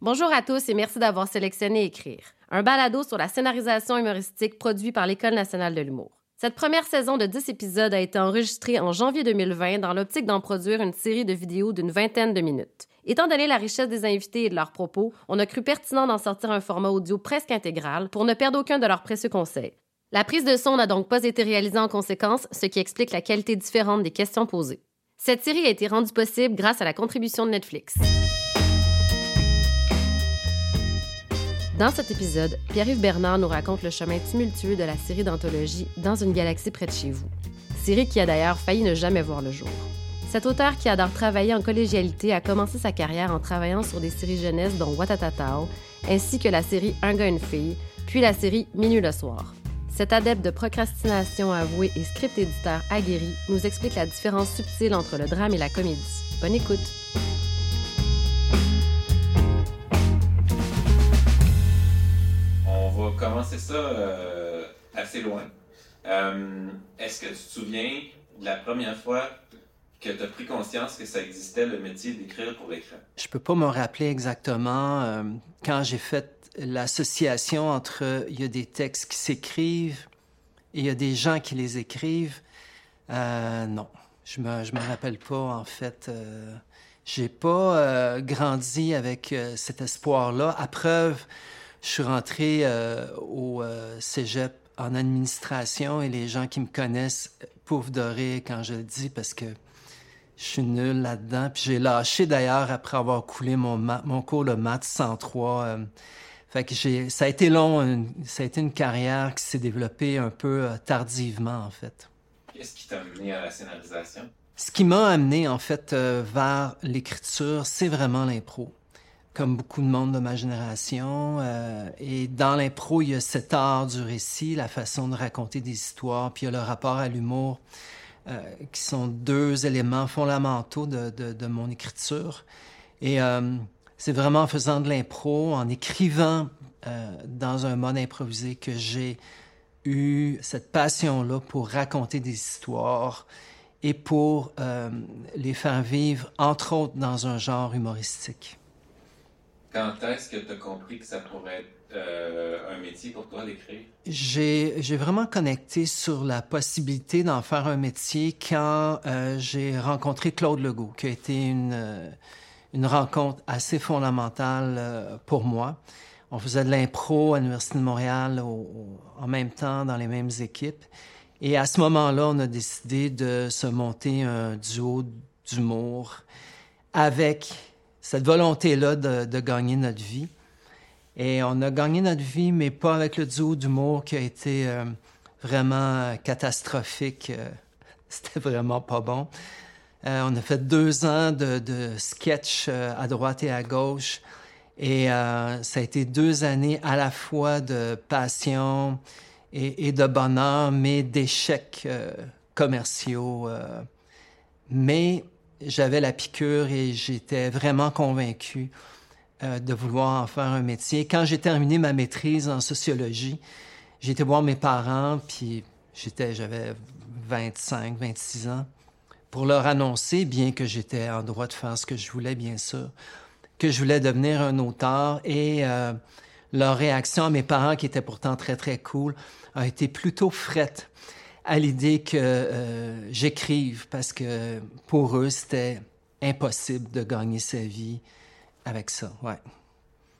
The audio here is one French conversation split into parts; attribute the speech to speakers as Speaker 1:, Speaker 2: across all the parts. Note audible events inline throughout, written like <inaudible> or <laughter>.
Speaker 1: Bonjour à tous et merci d'avoir sélectionné Écrire, un balado sur la scénarisation humoristique produit par l'École nationale de l'humour. Cette première saison de 10 épisodes a été enregistrée en janvier 2020 dans l'optique d'en produire une série de vidéos d'une vingtaine de minutes. Étant donné la richesse des invités et de leurs propos, on a cru pertinent d'en sortir un format audio presque intégral pour ne perdre aucun de leurs précieux conseils. La prise de son n'a donc pas été réalisée en conséquence, ce qui explique la qualité différente des questions posées. Cette série a été rendue possible grâce à la contribution de Netflix. Dans cet épisode, Pierre-Yves Bernard nous raconte le chemin tumultueux de la série d'anthologie Dans une galaxie près de chez vous, série qui a d'ailleurs failli ne jamais voir le jour. Cet auteur qui adore travailler en collégialité a commencé sa carrière en travaillant sur des séries jeunesse dont Watatatao, ainsi que la série Un gars, une fille, puis la série Minuit le soir. Cet adepte de procrastination avoué et script éditeur aguerri nous explique la différence subtile entre le drame et la comédie. Bonne écoute!
Speaker 2: Va commencer ça euh, assez loin. Euh, est-ce que tu te souviens de la première fois que tu as pris conscience que ça existait le métier d'écrire pour l'écran?
Speaker 3: Je peux pas me rappeler exactement euh, quand j'ai fait l'association entre il y a des textes qui s'écrivent et il y a des gens qui les écrivent. non, je me, je me rappelle pas en fait. j'ai pas grandi avec cet espoir-là. À preuve, je suis rentré euh, au euh, cégep en administration et les gens qui me connaissent pouvent dorer quand je le dis parce que je suis nul là-dedans. Puis j'ai lâché d'ailleurs après avoir coulé mon, mon cours de maths 103. Euh, fait que j'ai, ça a été long, ça a été une carrière qui s'est développée un peu tardivement en fait.
Speaker 2: Qu'est-ce qui t'a amené à la scénarisation?
Speaker 3: Ce qui m'a amené en fait vers l'écriture, c'est vraiment l'impro comme beaucoup de monde de ma génération. Euh, et dans l'impro, il y a cet art du récit, la façon de raconter des histoires, puis il y a le rapport à l'humour, euh, qui sont deux éléments fondamentaux de, de, de mon écriture. Et euh, c'est vraiment en faisant de l'impro, en écrivant dans un mode improvisé que j'ai eu cette passion-là pour raconter des histoires et pour les faire vivre, entre autres, dans un genre humoristique.
Speaker 2: Quand est-ce que tu as compris que ça pourrait être euh, un métier pour toi d'écrire?
Speaker 3: J'ai, vraiment connecté sur la possibilité d'en faire un métier quand euh, j'ai rencontré Claude Legault, qui a été une, euh, rencontre assez fondamentale pour moi. On faisait de l'impro à l'Université de Montréal en même temps, dans les mêmes équipes. Et à ce moment-là, on a décidé de se monter un duo d'humour avec cette volonté-là de, gagner notre vie. Et on a gagné notre vie, mais pas avec le duo d'humour qui a été euh, vraiment catastrophique. Euh, <laughs> C'était vraiment pas bon. Euh, on a fait deux ans de, sketch euh, à droite et à gauche. Et euh, ça a été deux années à la fois de passion et, et de bonheur, mais d'échecs commerciaux. mais j'avais la piqûre et j'étais vraiment convaincu euh, de vouloir en faire un métier. Quand j'ai terminé ma maîtrise en sociologie, j'ai été voir mes parents, puis j'étais, j'avais 25, 26 ans, pour leur annoncer, bien que j'étais en droit de faire ce que je voulais, bien sûr, que je voulais devenir un auteur. Et euh, leur réaction à mes parents, qui étaient pourtant très, très cool, a été plutôt frette à l'idée que euh, j'écrive parce que pour eux, c'était impossible de gagner sa vie avec ça. Ouais.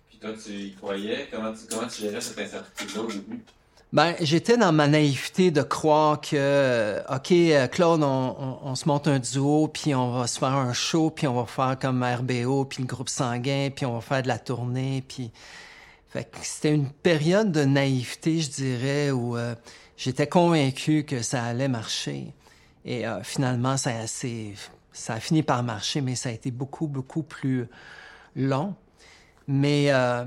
Speaker 2: Puis toi, tu y croyais? Comment tu, comment tu gérais cette incertitude-là au début?
Speaker 3: Ben, j'étais dans ma naïveté de croire que, euh, OK, Claude, on, on, on, se monte un duo, puis on va se faire un show, puis on va faire comme RBO, puis le groupe sanguin, puis on va faire de la tournée, puis... Fait que c'était une période de naïveté, je dirais, où euh, j'étais convaincu que ça allait marcher. Et euh, finalement, ça a, ça a fini par marcher, mais ça a été beaucoup, beaucoup plus long. Mais euh,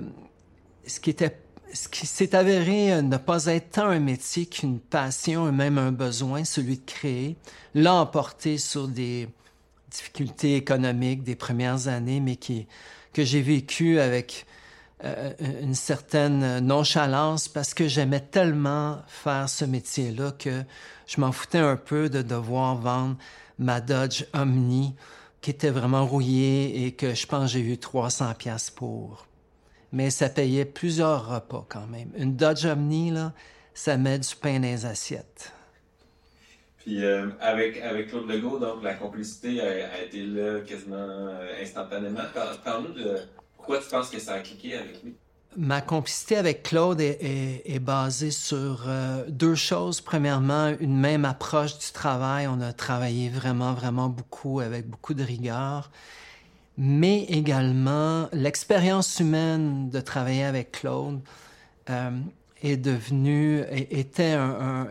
Speaker 3: ce qui s'est avéré ne pas être tant un métier qu'une passion et même un besoin, celui de créer, l'a emporté sur des difficultés économiques des premières années, mais que j'ai vécu avec euh, une certaine nonchalance parce que j'aimais tellement faire ce métier-là que je m'en foutais un peu de devoir vendre ma Dodge Omni qui était vraiment rouillée et que je pense j'ai eu 300 pièces pour. mais ça payait plusieurs repas quand même. Une Dodge Omni, là, ça met du pain dans les assiettes.
Speaker 2: Puis euh, avec, avec Claude Legault, donc la complicité a, été là quasiment euh, instantanément. Parle-nous de pourquoi tu penses que ça a cliqué avec lui?
Speaker 3: Ma complicité avec Claude est, basée sur euh, deux choses. Premièrement, une même approche du travail. On a travaillé vraiment, vraiment beaucoup avec beaucoup de rigueur. Mais également l'expérience humaine de travailler avec Claude euh, est devenue, était,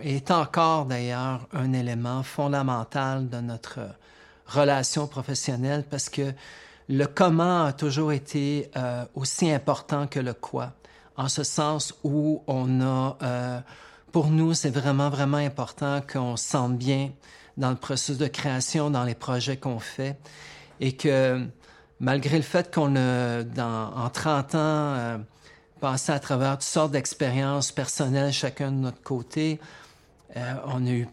Speaker 3: est encore d'ailleurs un élément fondamental de notre relation professionnelle parce que le comment a toujours été euh, aussi important que le quoi, en ce sens où on a, euh, pour nous, c'est vraiment, vraiment important qu'on se sente bien dans le processus de création, dans les projets qu'on fait, et que malgré le fait qu'on a, en 30 ans, euh, passé à travers toutes sortes d'expériences personnelles, chacun de notre côté, on a eu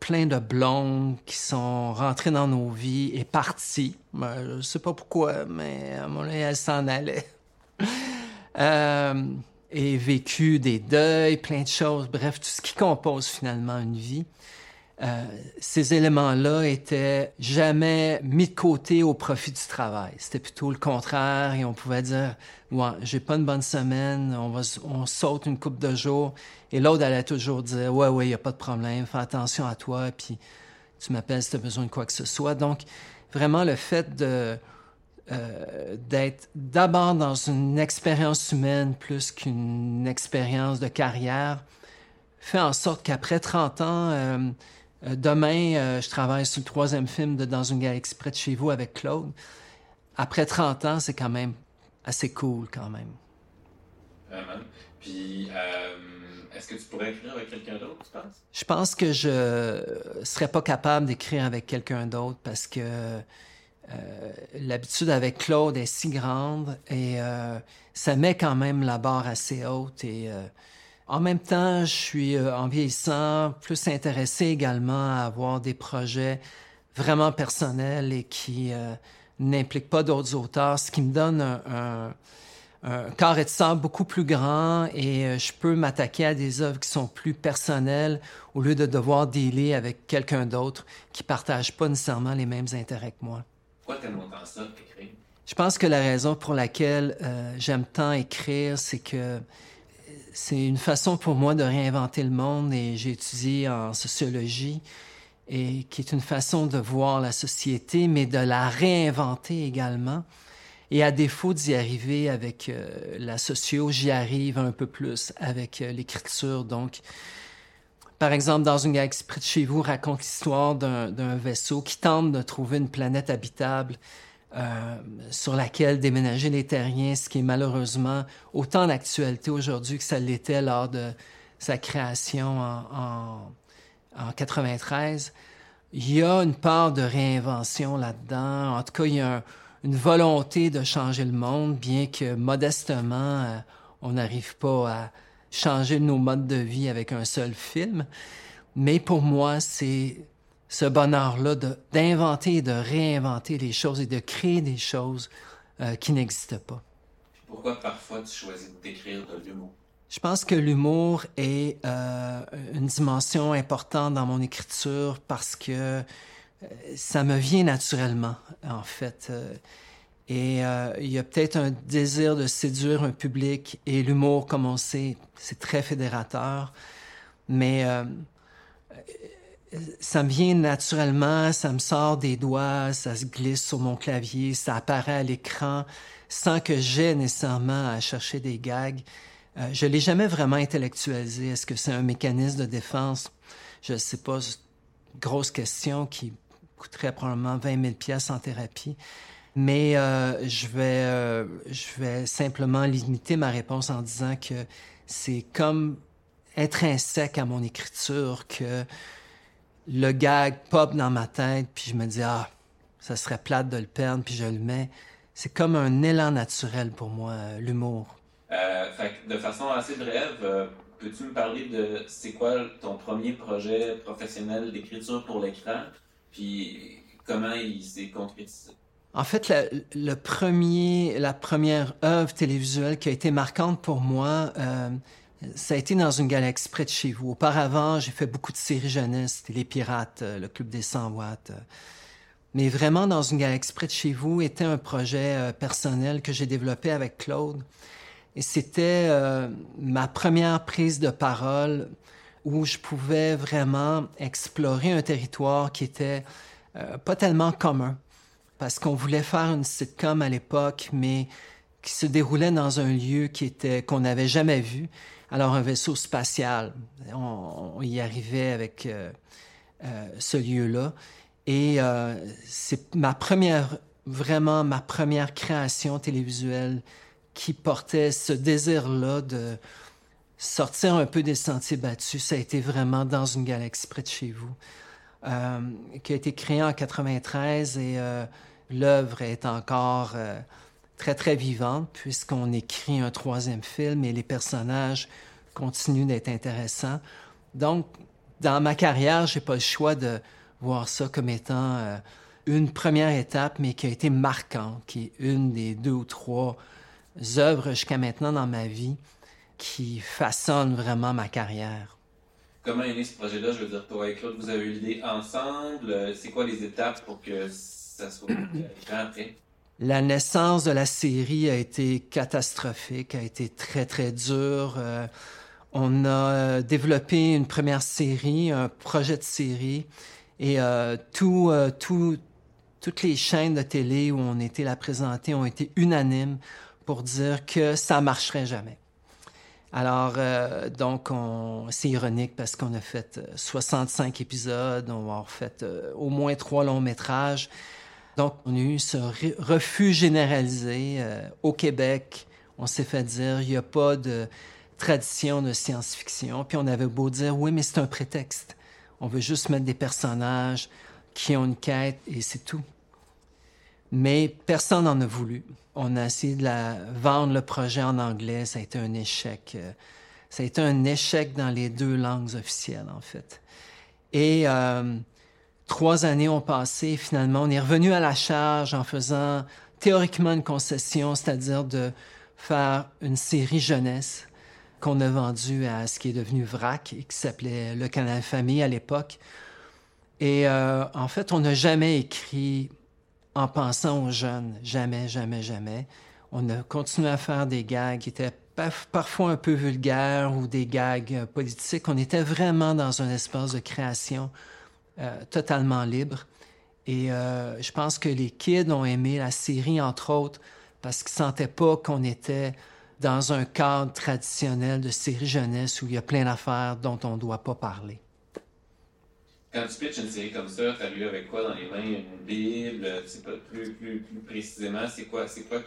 Speaker 3: plein de blondes qui sont rentrées dans nos vies et parties. Ben, je sais pas pourquoi, mais à mon avis, elles s'en allaient. <laughs> euh, et vécu des deuils, plein de choses, bref, tout ce qui compose finalement une vie. Euh, ces éléments-là étaient jamais mis de côté au profit du travail. C'était plutôt le contraire et on pouvait dire, ouais, j'ai pas une bonne semaine, on va, on saute une coupe de jours. Et l'autre allait toujours dire, ouais, ouais, il y a pas de problème, fais attention à toi, puis tu m'appelles si tu as besoin de quoi que ce soit. Donc, vraiment, le fait de, euh, d'être d'abord dans une expérience humaine plus qu'une expérience de carrière fait en sorte qu'après 30 ans, euh, euh, demain, euh, je travaille sur le troisième film de Dans une galaxie près de chez vous avec Claude. Après 30 ans, c'est quand même assez cool quand même.
Speaker 2: Vraiment. Puis, euh, est-ce que tu pourrais écrire avec quelqu'un d'autre, tu penses?
Speaker 3: Je pense que je serais pas capable d'écrire avec quelqu'un d'autre parce que l'habitude avec Claude est si grande et ça met quand même la barre assez haute et en même temps, je suis, euh, en vieillissant, plus intéressé également à avoir des projets vraiment personnels et qui euh, n'impliquent pas d'autres auteurs, ce qui me donne un, un, carré de sable beaucoup plus grand et euh, je peux m'attaquer à des œuvres qui sont plus personnelles au lieu de devoir dealer avec quelqu'un d'autre qui partage pas nécessairement les mêmes intérêts que moi.
Speaker 2: Pourquoi t'aimes autant ça, écrire?
Speaker 3: Je pense que la raison pour laquelle j'aime tant écrire, c'est que c'est une façon pour moi de réinventer le monde et j'ai étudié en sociologie et qui est une façon de voir la société, mais de la réinventer également. Et à défaut d'y arriver avec euh, la socio, j'y arrive un peu plus avec euh, l'écriture. Donc, par exemple, dans une galaxie près de chez vous, raconte l'histoire d'un vaisseau qui tente de trouver une planète habitable euh, sur laquelle déménager les terriens, ce qui est malheureusement autant d'actualité aujourd'hui que ça l'était lors de sa création en, en, 93. Il y a une part de réinvention là-dedans. En tout cas, il y a une volonté de changer le monde, bien que modestement, euh, on n'arrive pas à changer nos modes de vie avec un seul film. Mais pour moi, c'est ce bonheur-là d'inventer et de réinventer les choses et de créer des choses euh, qui n'existent pas.
Speaker 2: Pourquoi parfois tu choisis d'écrire de l'humour?
Speaker 3: Je pense que l'humour est euh, une dimension importante dans mon écriture parce que euh, ça me vient naturellement, en fait. et il y a peut-être un désir de séduire un public et l'humour, comme on sait, c'est très fédérateur. Mais ça me vient naturellement, ça me sort des doigts, ça se glisse sur mon clavier, ça apparaît à l'écran sans que j'aie nécessairement à chercher des gags. Euh, je l'ai jamais vraiment intellectualisé. Est-ce que c'est un mécanisme de défense? Je ne sais pas. Grosse question qui coûterait probablement 20 000 pièces en thérapie. Mais euh, je, vais, euh, je vais simplement limiter ma réponse en disant que c'est comme intrinsèque à mon écriture que le gag pop dans ma tête, puis je me dis, ah, ça serait plate de le perdre, puis je le mets. C'est comme un élan naturel pour moi, euh, l'humour.
Speaker 2: Euh, de façon assez brève, euh, peux-tu me parler de c'est quoi ton premier projet professionnel d'écriture pour l'écran, puis comment il s'est concrétisé?
Speaker 3: En fait, le, premier, la première œuvre télévisuelle qui a été marquante pour moi, euh, ça a été dans une galaxie près de chez vous. Auparavant, j'ai fait beaucoup de séries jeunesse, Les Pirates, euh, le Club des 100 watts. Euh. Mais vraiment, dans une galaxie près de chez vous, était un projet euh, personnel que j'ai développé avec Claude. Et c'était ma première prise de parole où je pouvais vraiment explorer un territoire qui était pas tellement commun. Parce qu'on voulait faire une sitcom à l'époque, mais qui se déroulait dans un lieu qui était qu'on n'avait jamais vu. Alors, un vaisseau spatial, on, y arrivait avec euh, euh, ce lieu-là. Et euh, c'est ma première, vraiment ma première création télévisuelle qui portait ce désir-là de sortir un peu des sentiers battus. Ça a été vraiment dans une galaxie près de chez vous, qui a été créée en 93 et l'œuvre est encore très, très vivante puisqu'on écrit un troisième film et les personnages continuent d'être intéressants. Donc, dans ma carrière, j'ai pas le choix de voir ça comme étant euh, une première étape, mais qui a été marquante, qui est une des deux ou trois œuvres jusqu'à maintenant dans ma vie qui façonnent vraiment ma carrière.
Speaker 2: Comment est né ce projet-là? Je veux dire, toi et Claude, vous avez eu l'idée ensemble. C'est quoi les étapes pour que ça soit <clears throat> après?
Speaker 3: La naissance de la série a été catastrophique, a été très, très dure. Euh, on a euh, développé une première série, un projet de série, et euh, tout, toutes les chaînes de télé où on était la présenter ont été unanimes pour dire que ça marcherait jamais. Alors, donc, c'est ironique parce qu'on a fait 65 épisodes, on a fait au moins trois longs métrages. Donc, on a eu ce refus généralisé euh, au Québec. On s'est fait dire, il n'y a pas de tradition de science-fiction. Puis on avait beau dire, oui, mais c'est un prétexte. On veut juste mettre des personnages qui ont une quête et c'est tout. Mais personne n'en a voulu. On a essayé de vendre le projet en anglais. Ça a été un échec. Euh, ça a été un échec dans les deux langues officielles, en fait. Et euh, Trois années ont passé. Finalement, on est revenu à la charge en faisant théoriquement une concession, c'est-à-dire de faire une série jeunesse qu'on a vendue à ce qui est devenu VRAC et qui s'appelait Le Canal Famille à l'époque. Et euh, en fait, on n'a jamais écrit en pensant aux jeunes. Jamais, jamais, jamais. On a continué à faire des gags qui étaient parfois un peu vulgaires ou des gags politiques. On était vraiment dans un espace de création euh, totalement libre. Et euh, je pense que les kids ont aimé la série, entre autres, parce qu'ils ne sentaient pas qu'on était dans un cadre traditionnel de série jeunesse où il y a plein d'affaires dont on ne doit pas parler.
Speaker 2: Quand tu pitches une série comme ça, tu arrives avec quoi dans les mains? Une Bible? Plus, plus, plus précisément, c'est quoi, quoi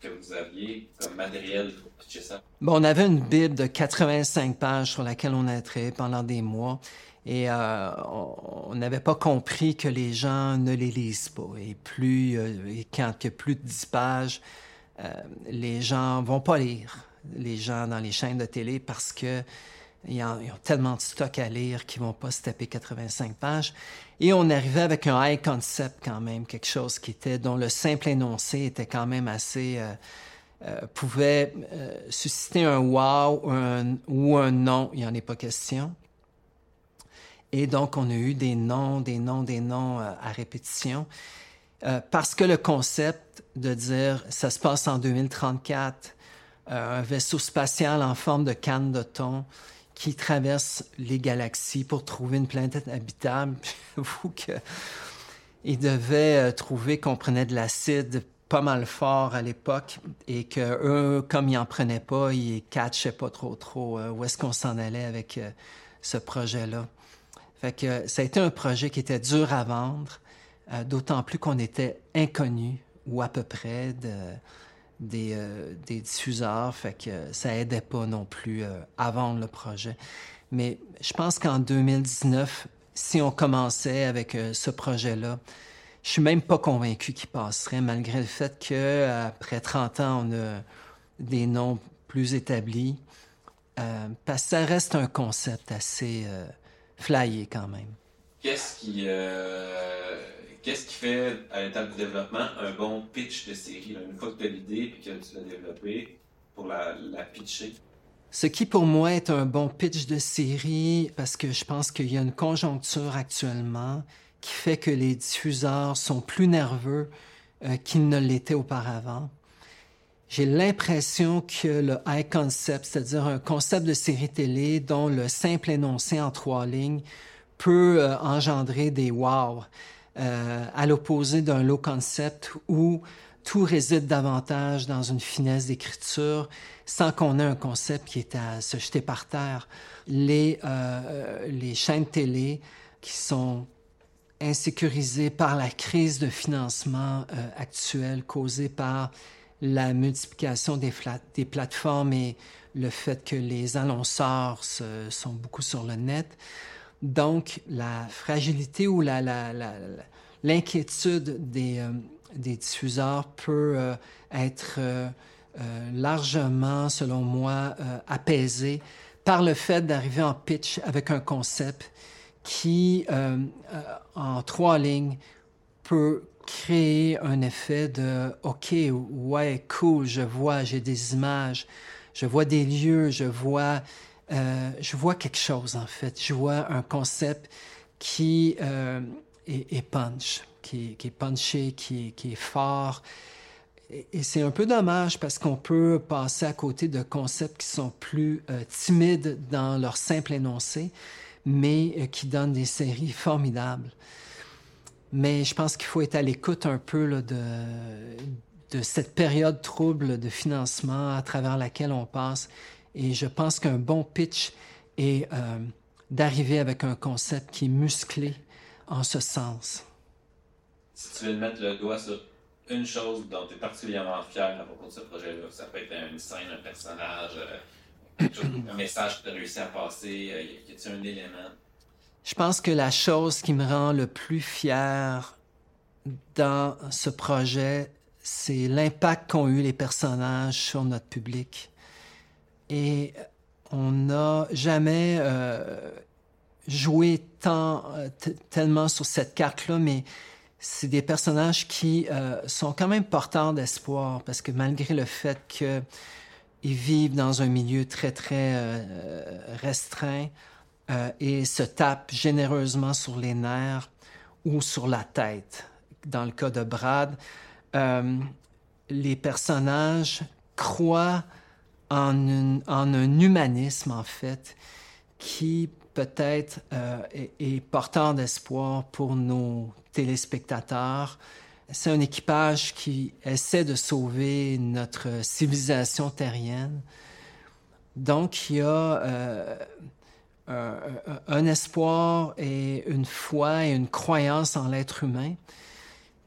Speaker 2: que vous aviez comme matériel pour pitcher ça?
Speaker 3: Bon, on avait une Bible de 85 pages sur laquelle on a travaillé pendant des mois. Et euh, on n'avait pas compris que les gens ne les lisent pas. Et plus, euh, quand il y a plus de 10 pages, euh, les gens vont pas lire les gens dans les chaînes de télé parce que ils ont, tellement de stock à lire qu'ils vont pas se taper 85 pages. Et on arrivait avec un high concept quand même, quelque chose qui était dont le simple énoncé était quand même assez pouvait susciter un wow ou un non, il n'y en est pas question. Et donc, on a eu des noms, des noms, des noms euh, à répétition. Euh, parce que le concept de dire ça se passe en 2034, euh, un vaisseau spatial en forme de canne de thon qui traverse les galaxies pour trouver une planète habitable, <laughs> vous que il devait trouver qu'on prenait de l'acide pas mal fort à l'époque et que eux, comme ils en prenaient pas, ils catchaient pas trop trop où est-ce qu'on s'en allait avec ce projet-là. Fait que ça a été un projet qui était dur à vendre, euh, d'autant plus qu'on était inconnu ou à peu près de, des, euh, des, diffuseurs, fait que ça aidait pas non plus euh, à vendre le projet. Mais je pense qu'en 2019, si on commençait avec ce projet-là, je suis même pas convaincu qu'il passerait, malgré le fait qu'après 30 ans, on a des noms plus établis. parce que ça reste un concept assez flyé quand même.
Speaker 2: Qu'est-ce qui, euh, qu'est-ce qui fait, à l'étape du développement, un bon pitch de série? Une fois que tu as l'idée et que tu l'as développée, pour la, la pitcher?
Speaker 3: Ce qui pour moi est un bon pitch de série, parce que je pense qu'il y a une conjoncture actuellement qui fait que les diffuseurs sont plus nerveux euh, qu'ils ne l'étaient auparavant. J'ai l'impression que le high concept, c'est-à-dire un concept de série télé dont le simple énoncé en trois lignes peut euh, engendrer des wow, euh, à l'opposé d'un low concept où tout réside davantage dans une finesse d'écriture sans qu'on ait un concept qui est à se jeter par terre. Les, euh, les chaînes télé qui sont insécurisées par la crise de financement actuelle causée par la multiplication des, plateformes et le fait que les annonceurs sont beaucoup sur le net. Donc, la fragilité ou l'inquiétude la, euh, des diffuseurs peut euh, être euh, largement, selon moi, apaisé par le fait d'arriver en pitch avec un concept qui, en trois lignes, peut créer un effet de OK, ouais, cool, je vois, j'ai des images, je vois des lieux, je vois, euh, je vois quelque chose en fait, je vois un concept qui euh, est, punch qui, est punché, qui, est fort. Et, c'est un peu dommage parce qu'on peut passer à côté de concepts qui sont plus euh, timides dans leur simple énoncé, mais qui donnent des séries formidables. Mais je pense qu'il faut être à l'écoute un peu de cette période trouble de financement à travers laquelle on passe. Et je pense qu'un bon pitch est euh, d'arriver avec un concept qui est musclé en ce sens
Speaker 2: si tu veux mettre le doigt sur une chose dont tu es particulièrement fier à propos de ce projet-là, ça peut être une scène, un personnage, euh, un message que tu as réussi à passer, euh, y a-t-il un élément?
Speaker 3: Je pense que la chose qui me rend le plus fier dans ce projet, c'est l'impact qu'ont eu les personnages sur notre public. Et on n'a jamais euh, joué tant, tellement sur cette carte-là, mais c'est des personnages qui euh, sont quand même porteurs d'espoir parce que malgré le fait qu'ils vivent dans un milieu très, très euh, restreint euh, et se tapent généreusement sur les nerfs ou sur la tête, dans le cas de Brad, les personnages croient en, un humanisme, en fait, qui peut-être est, est porteur d'espoir pour nos téléspectateurs. C'est un équipage qui essaie de sauver notre civilisation terrienne. Donc, il y a euh, un, espoir et une foi et une croyance en l'être humain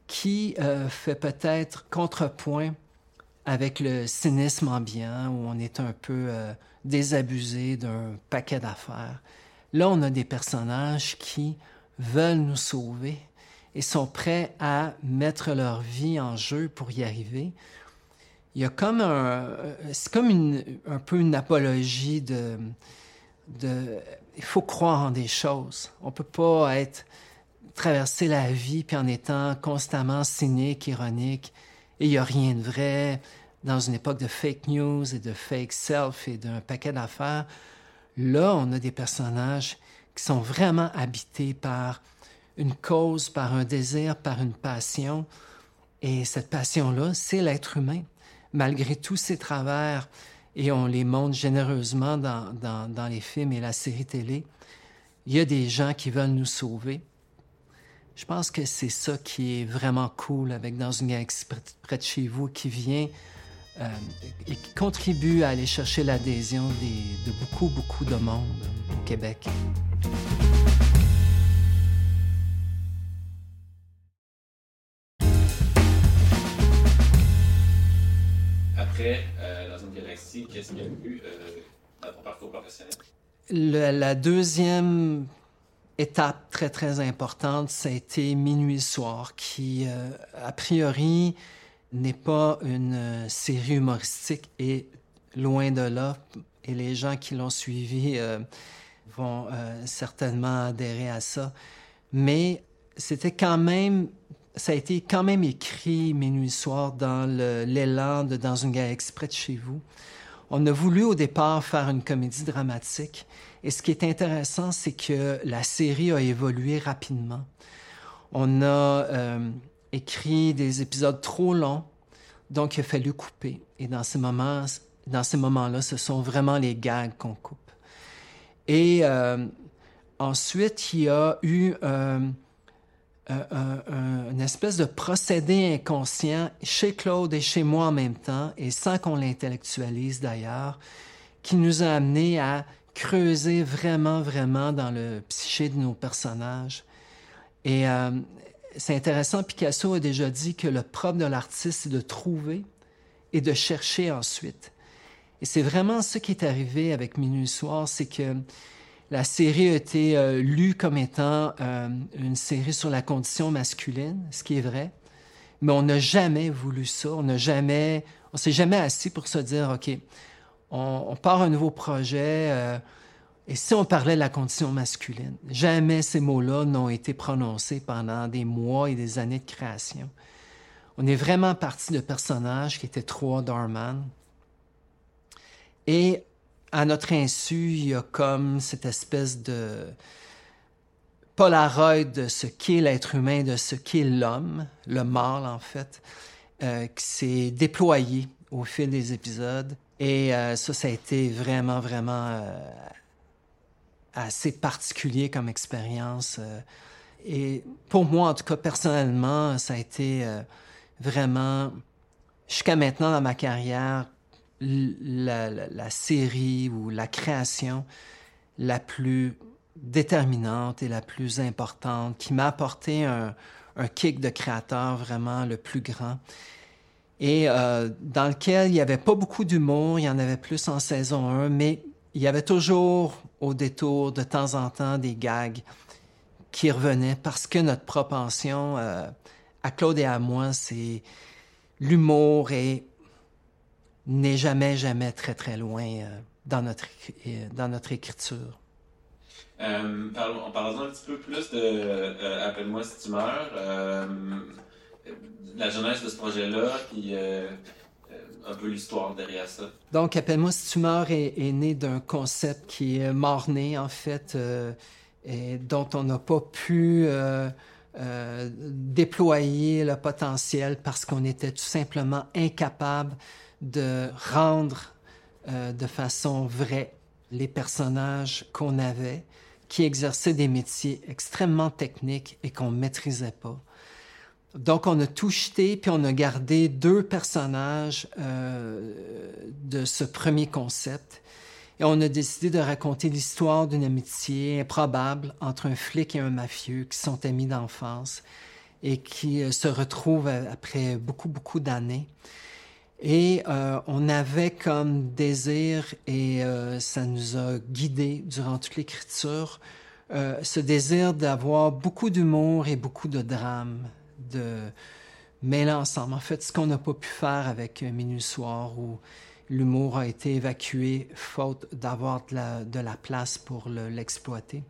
Speaker 3: qui euh, fait peut-être contrepoint avec le cynisme ambiant où on est un peu euh, désabusé d'un paquet d'affaires. Là, on a des personnages qui veulent nous sauver et sont prêts à mettre leur vie en jeu pour y arriver. Il y a comme un, c'est comme une, un peu une apologie de, il faut croire en des choses. On peut pas être traverser la vie puis en étant constamment cynique, ironique, et il y a rien de vrai dans une époque de fake news et de fake self et d'un paquet d'affaires. Là, on a des personnages qui sont vraiment habités par une cause, par un désir, par une passion. Et cette passion-là, c'est l'être humain. Malgré tous ses travers, et on les montre généreusement dans, dans, les films et la série télé, il y a des gens qui veulent nous sauver. Je pense que c'est ça qui est vraiment cool avec Dans une galaxie près de chez vous, qui vient euh, et qui contribue à aller chercher l'adhésion de beaucoup, beaucoup de monde au Québec.
Speaker 2: Euh, qu'est-ce qu'il a eu euh, dans ton parcours professionnel?
Speaker 3: la deuxième étape très, très importante, ça a été Minuit Soir, qui, euh, a priori, n'est pas une série humoristique et loin de là. Et les gens qui l'ont suivi vont certainement adhérer à ça. Mais c'était quand même ça a été quand même écrit Minuit Soir dans l'élan de Dans une gare exprès de chez vous. On a voulu au départ faire une comédie dramatique. Et ce qui est intéressant, c'est que la série a évolué rapidement. On a euh, écrit des épisodes trop longs, donc il a fallu couper. Et dans ces moments, dans ces moments-là, ce sont vraiment les gags qu'on coupe. Et euh, ensuite, il y a eu euh, une espèce de procédé inconscient chez Claude et chez moi en même temps, et sans qu'on l'intellectualise d'ailleurs, qui nous a amené à creuser vraiment, vraiment dans le psyché de nos personnages. Et euh, c'est intéressant, Picasso a déjà dit que le propre de l'artiste, c'est de trouver et de chercher ensuite. Et c'est vraiment ce qui est arrivé avec Minuit Soir, c'est que la série a été euh, lue comme étant euh, une série sur la condition masculine, ce qui est vrai, mais on n'a jamais voulu ça, on n'a jamais, on s'est jamais assis pour se dire, OK, on, part un nouveau projet, euh, et si on parlait de la condition masculine, jamais ces mots-là n'ont été prononcés pendant des mois et des années de création. On est vraiment parti de personnages qui étaient trois Dorman. Et à notre insu, il y a comme cette espèce de Polaroid de ce qu'est l'être humain, de ce qu'est l'homme, le mâle en fait, euh, qui s'est déployé au fil des épisodes. Et euh, ça, ça a été vraiment, vraiment euh, assez particulier comme expérience. et pour moi, en tout cas, personnellement, ça a été vraiment, jusqu'à maintenant dans ma carrière, la, série ou la création la plus déterminante et la plus importante, qui m'a apporté un, kick de créateur vraiment le plus grand. Et euh, dans lequel il n'y avait pas beaucoup d'humour, il y en avait plus en saison 1, mais il y avait toujours au détour de temps en temps des gags qui revenaient parce que notre propension euh, à Claude et à moi, c'est l'humour et n'est jamais, jamais très, très loin euh, dans, notre, euh, dans notre écriture.
Speaker 2: Euh, parlons, parlons un petit peu plus de euh, Appelle-moi si tu meurs. la jeunesse de ce projet-là, puis un peu l'histoire derrière ça.
Speaker 3: Donc, Appelle-moi si tu meurs est, né d'un concept qui est mort-né, en fait, et dont on n'a pas pu déployer le potentiel parce qu'on était tout simplement incapable de rendre euh, de façon vraie les personnages qu'on avait, qui exerçaient des métiers extrêmement techniques et qu'on ne maîtrisait pas. Donc, on a tout jeté, puis on a gardé deux personnages euh, de ce premier concept. Et on a décidé de raconter l'histoire d'une amitié improbable entre un flic et un mafieux qui sont amis d'enfance et qui euh, se retrouvent après beaucoup, beaucoup d'années. Et euh, on avait comme désir, et euh, ça nous a guidés durant toute l'écriture, euh, ce désir d'avoir beaucoup d'humour et beaucoup de drame, de mêler ensemble. En fait, ce qu'on n'a pas pu faire avec Minuit Soir, où l'humour a été évacué faute d'avoir de la, de la, place pour l'exploiter.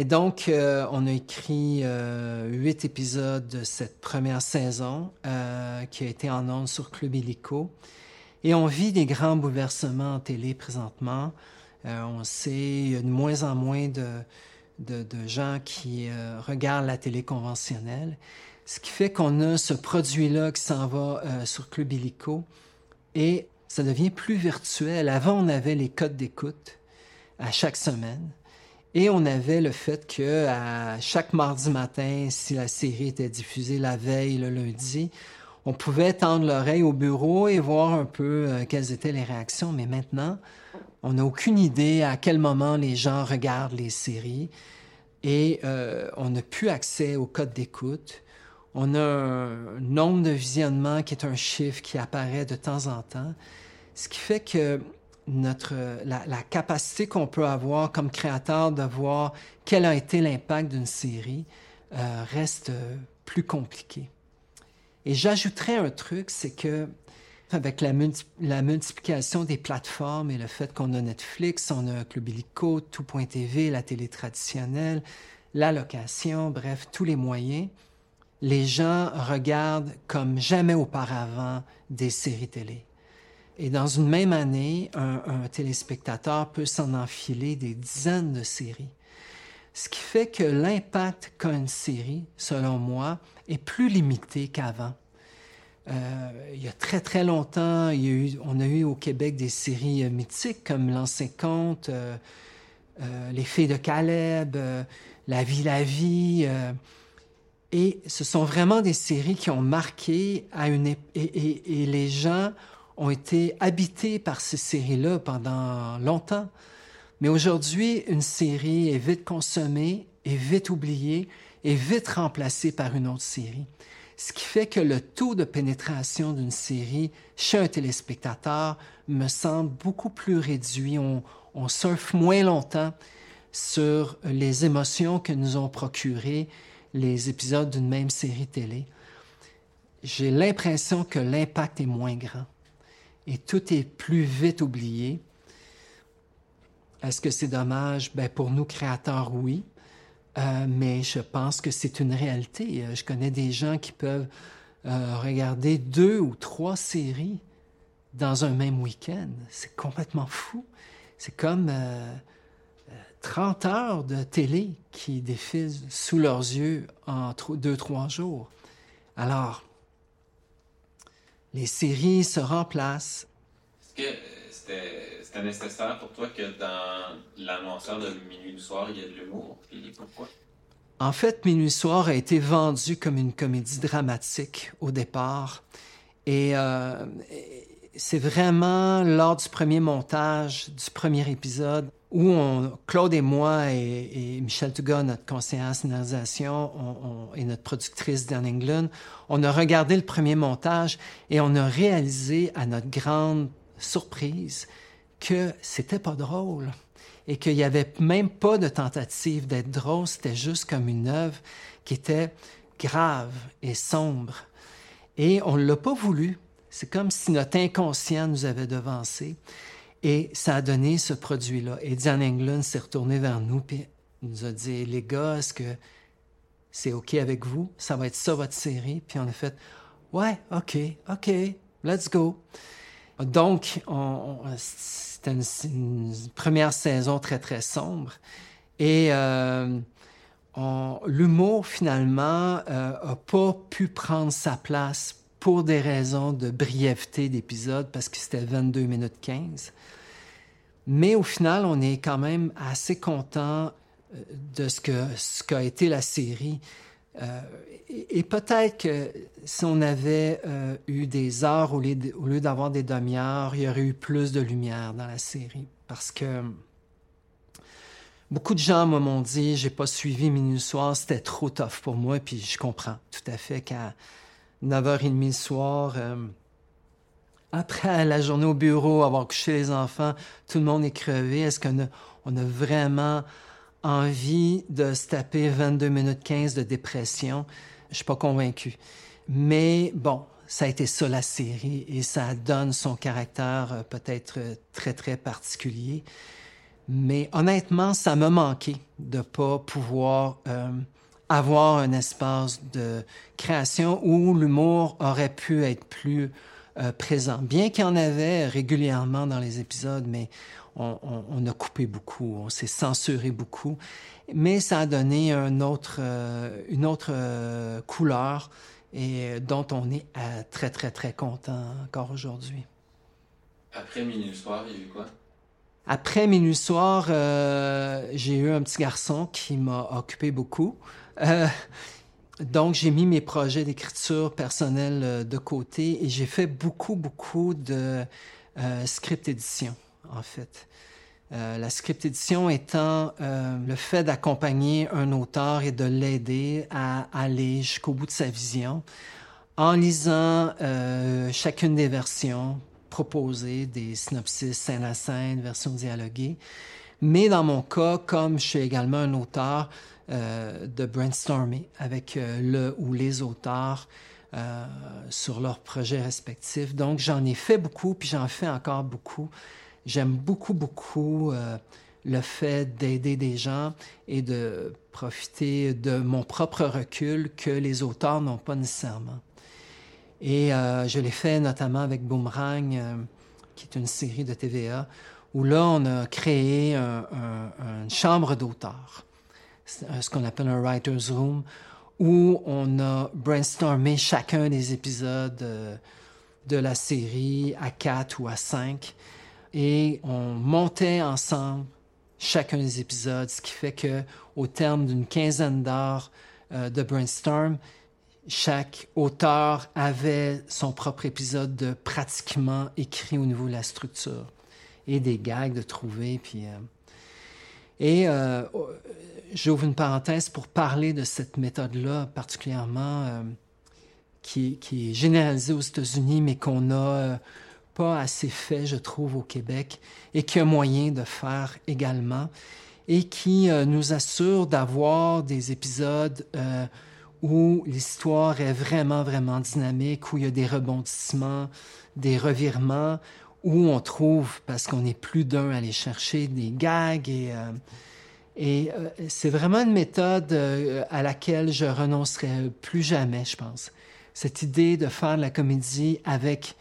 Speaker 3: Et donc, euh, on a écrit euh, huit épisodes de cette première saison euh, qui a été en ondes sur Club Illico. Et on vit des grands bouleversements en télé présentement. on sait de moins en moins de, de, de gens qui regardent la télé conventionnelle. Ce qui fait qu'on a ce produit-là qui s'en va sur Club Illico et ça devient plus virtuel. Avant, on avait les codes d'écoute à chaque semaine. Et on avait le fait que à chaque mardi matin, si la série était diffusée la veille, le lundi, on pouvait tendre l'oreille au bureau et voir un peu euh, quelles étaient les réactions. Mais maintenant, on n'a aucune idée à quel moment les gens regardent les séries et euh, on n'a plus accès au code d'écoute. On a un nombre de visionnements qui est un chiffre qui apparaît de temps en temps, ce qui fait que notre, la, la capacité qu'on peut avoir comme créateur de voir quel a été l'impact d'une série euh, reste plus compliqué. Et j'ajouterais un truc, c'est que avec la, la, multiplication des plateformes et le fait qu'on a Netflix, on a Club Illico, Tout.tv, la télé traditionnelle, la location, bref, tous les moyens, les gens regardent comme jamais auparavant des séries télé. Et dans une même année, un, téléspectateur peut s'en enfiler des dizaines de séries. Ce qui fait que l'impact qu'a une série, selon moi, est plus limité qu'avant. Euh, il y a très très longtemps, on a eu au Québec des séries euh, mythiques comme L'ancien compte, euh, Les filles de Caleb, La vie, la vie. et ce sont vraiment des séries qui ont marqué à une et, et- et les gens ont été habités par ces séries-là pendant longtemps. Mais aujourd'hui, une série est vite consommée, est vite oubliée, est vite remplacée par une autre série. Ce qui fait que le taux de pénétration d'une série chez un téléspectateur me semble beaucoup plus réduit. On, on surfe moins longtemps sur les émotions que nous ont procurées les épisodes d'une même série télé. J'ai l'impression que l'impact est moins grand et tout est plus vite oublié. Est-ce que c'est dommage? Ben, pour nous créateurs, oui. Euh, mais je pense que c'est une réalité. Euh, Je connais des gens qui peuvent euh, regarder deux ou trois séries dans un même week-end. C'est complètement fou. C'est comme euh, euh, 30 heures de télé qui défilent sous leurs yeux en deux, trois jours. Alors, les séries se remplacent.
Speaker 2: Est-ce que euh, c'était c'était nécessaire pour toi que dans l'annonceur de Minuit du soir, il y ait de l'humour? Et pourquoi?
Speaker 3: En fait, Minuit Soir a été vendu comme une comédie dramatique au départ. Et euh, c'est vraiment lors du premier montage du premier épisode où on, Claude et moi et, Michel Touga, notre conseillère en scénarisation, on- on- et notre productrice Dan England, on a regardé le premier montage et on a réalisé à notre grande surprise que c'était pas drôle et qu'il n'y avait même pas de tentative d'être drôle, c'était juste comme une œuvre qui était grave et sombre. Et on ne l'a pas voulu. C'est comme si notre inconscient nous avait devancé. Et ça a donné ce produit-là. Et Diane Englund s'est retournée vers nous et nous a dit, les gars, est-ce que c'est OK avec vous? Ça va être ça votre série? Puis on a fait, ouais, OK, OK, let's go. Donc, on- on- c'était une, première saison très, très sombre. Et euh, l'humour, finalement, euh, a pas pu prendre sa place pour des raisons de brièveté d'épisode, parce que c'était 22 minutes 15. Mais au final, on est quand même assez content euh, de ce qu'a été la série. Euh, et peut-être que si on avait euh, eu des heures au lieu d'avoir des demi-heures, il y aurait eu plus de lumière dans la série. Parce que beaucoup de gens m'ont dit j'ai pas suivi Minuit Soir, c'était trop tough pour moi, puis je comprends tout à fait qu'à 9h30 le soir, euh, après la journée au bureau, avoir couché les enfants, tout le monde est crevé. Est-ce qu'on a, vraiment envie de se taper 22 minutes 15 de dépression? Je suis pas convaincu. Mais bon, ça a été ça la série et ça donne son caractère euh, peut-être euh, très, très particulier. Mais honnêtement, ça m'a manqué de pas pouvoir avoir un espace de création où l'humour aurait pu être plus euh, présent. Bien qu'il y en avait régulièrement dans les épisodes, mais on, on- on a coupé beaucoup, on s'est censuré beaucoup. Mais ça a donné un autre, euh, une autre euh, couleur et dont on est très, très, très content encore aujourd'hui.
Speaker 2: Après Minuit soir, il y a eu quoi?
Speaker 3: Après Minuit Soir, j'ai eu un petit garçon qui m'a occupé beaucoup. Euh, donc, j'ai mis mes projets d'écriture personnelle euh, de côté et j'ai fait beaucoup, beaucoup de euh, script édition, en fait. La script édition étant le fait d'accompagner un auteur et de l'aider à aller jusqu'au bout de sa vision en lisant chacune des versions proposées, des synopsis scène à scène, versions dialoguées. Mais dans mon cas, comme je suis également un auteur, euh, de brainstormer avec euh, le ou les auteurs euh, sur leurs projets respectifs. Donc, j'en ai fait beaucoup, puis j'en fais encore beaucoup. J'aime beaucoup, beaucoup le fait d'aider des gens et de profiter de mon propre recul que les auteurs n'ont pas nécessairement. Et je l'ai fait notamment avec Boomerang, qui est une série de TVA, où là, on a créé une chambre d'auteurs, ce qu'on appelle un writer's room, où on a brainstormé chacun des épisodes euh, de la série à quatre ou à cinq, et on montait ensemble chacun des épisodes, ce qui fait que au terme d'une quinzaine d'heures de brainstorm, chaque auteur avait son propre épisode de pratiquement écrit au niveau de la structure et des gags de trouver. Puis, euh, et euh, j'ouvre une parenthèse pour parler de cette méthode-là, particulièrement euh, qui, qui, est généralisée aux États-Unis, mais qu'on n'a pas assez fait, je trouve, au Québec, et qui a moyen de faire également, et qui nous assure d'avoir des épisodes où l'histoire est vraiment, vraiment dynamique, où il y a des rebondissements, des revirements, où on trouve, parce qu'on est plus d'un à aller chercher des gags et, euh, euh, c'est vraiment une méthode euh, à laquelle je renoncerai plus jamais, je pense. Cette idée de faire de la comédie avec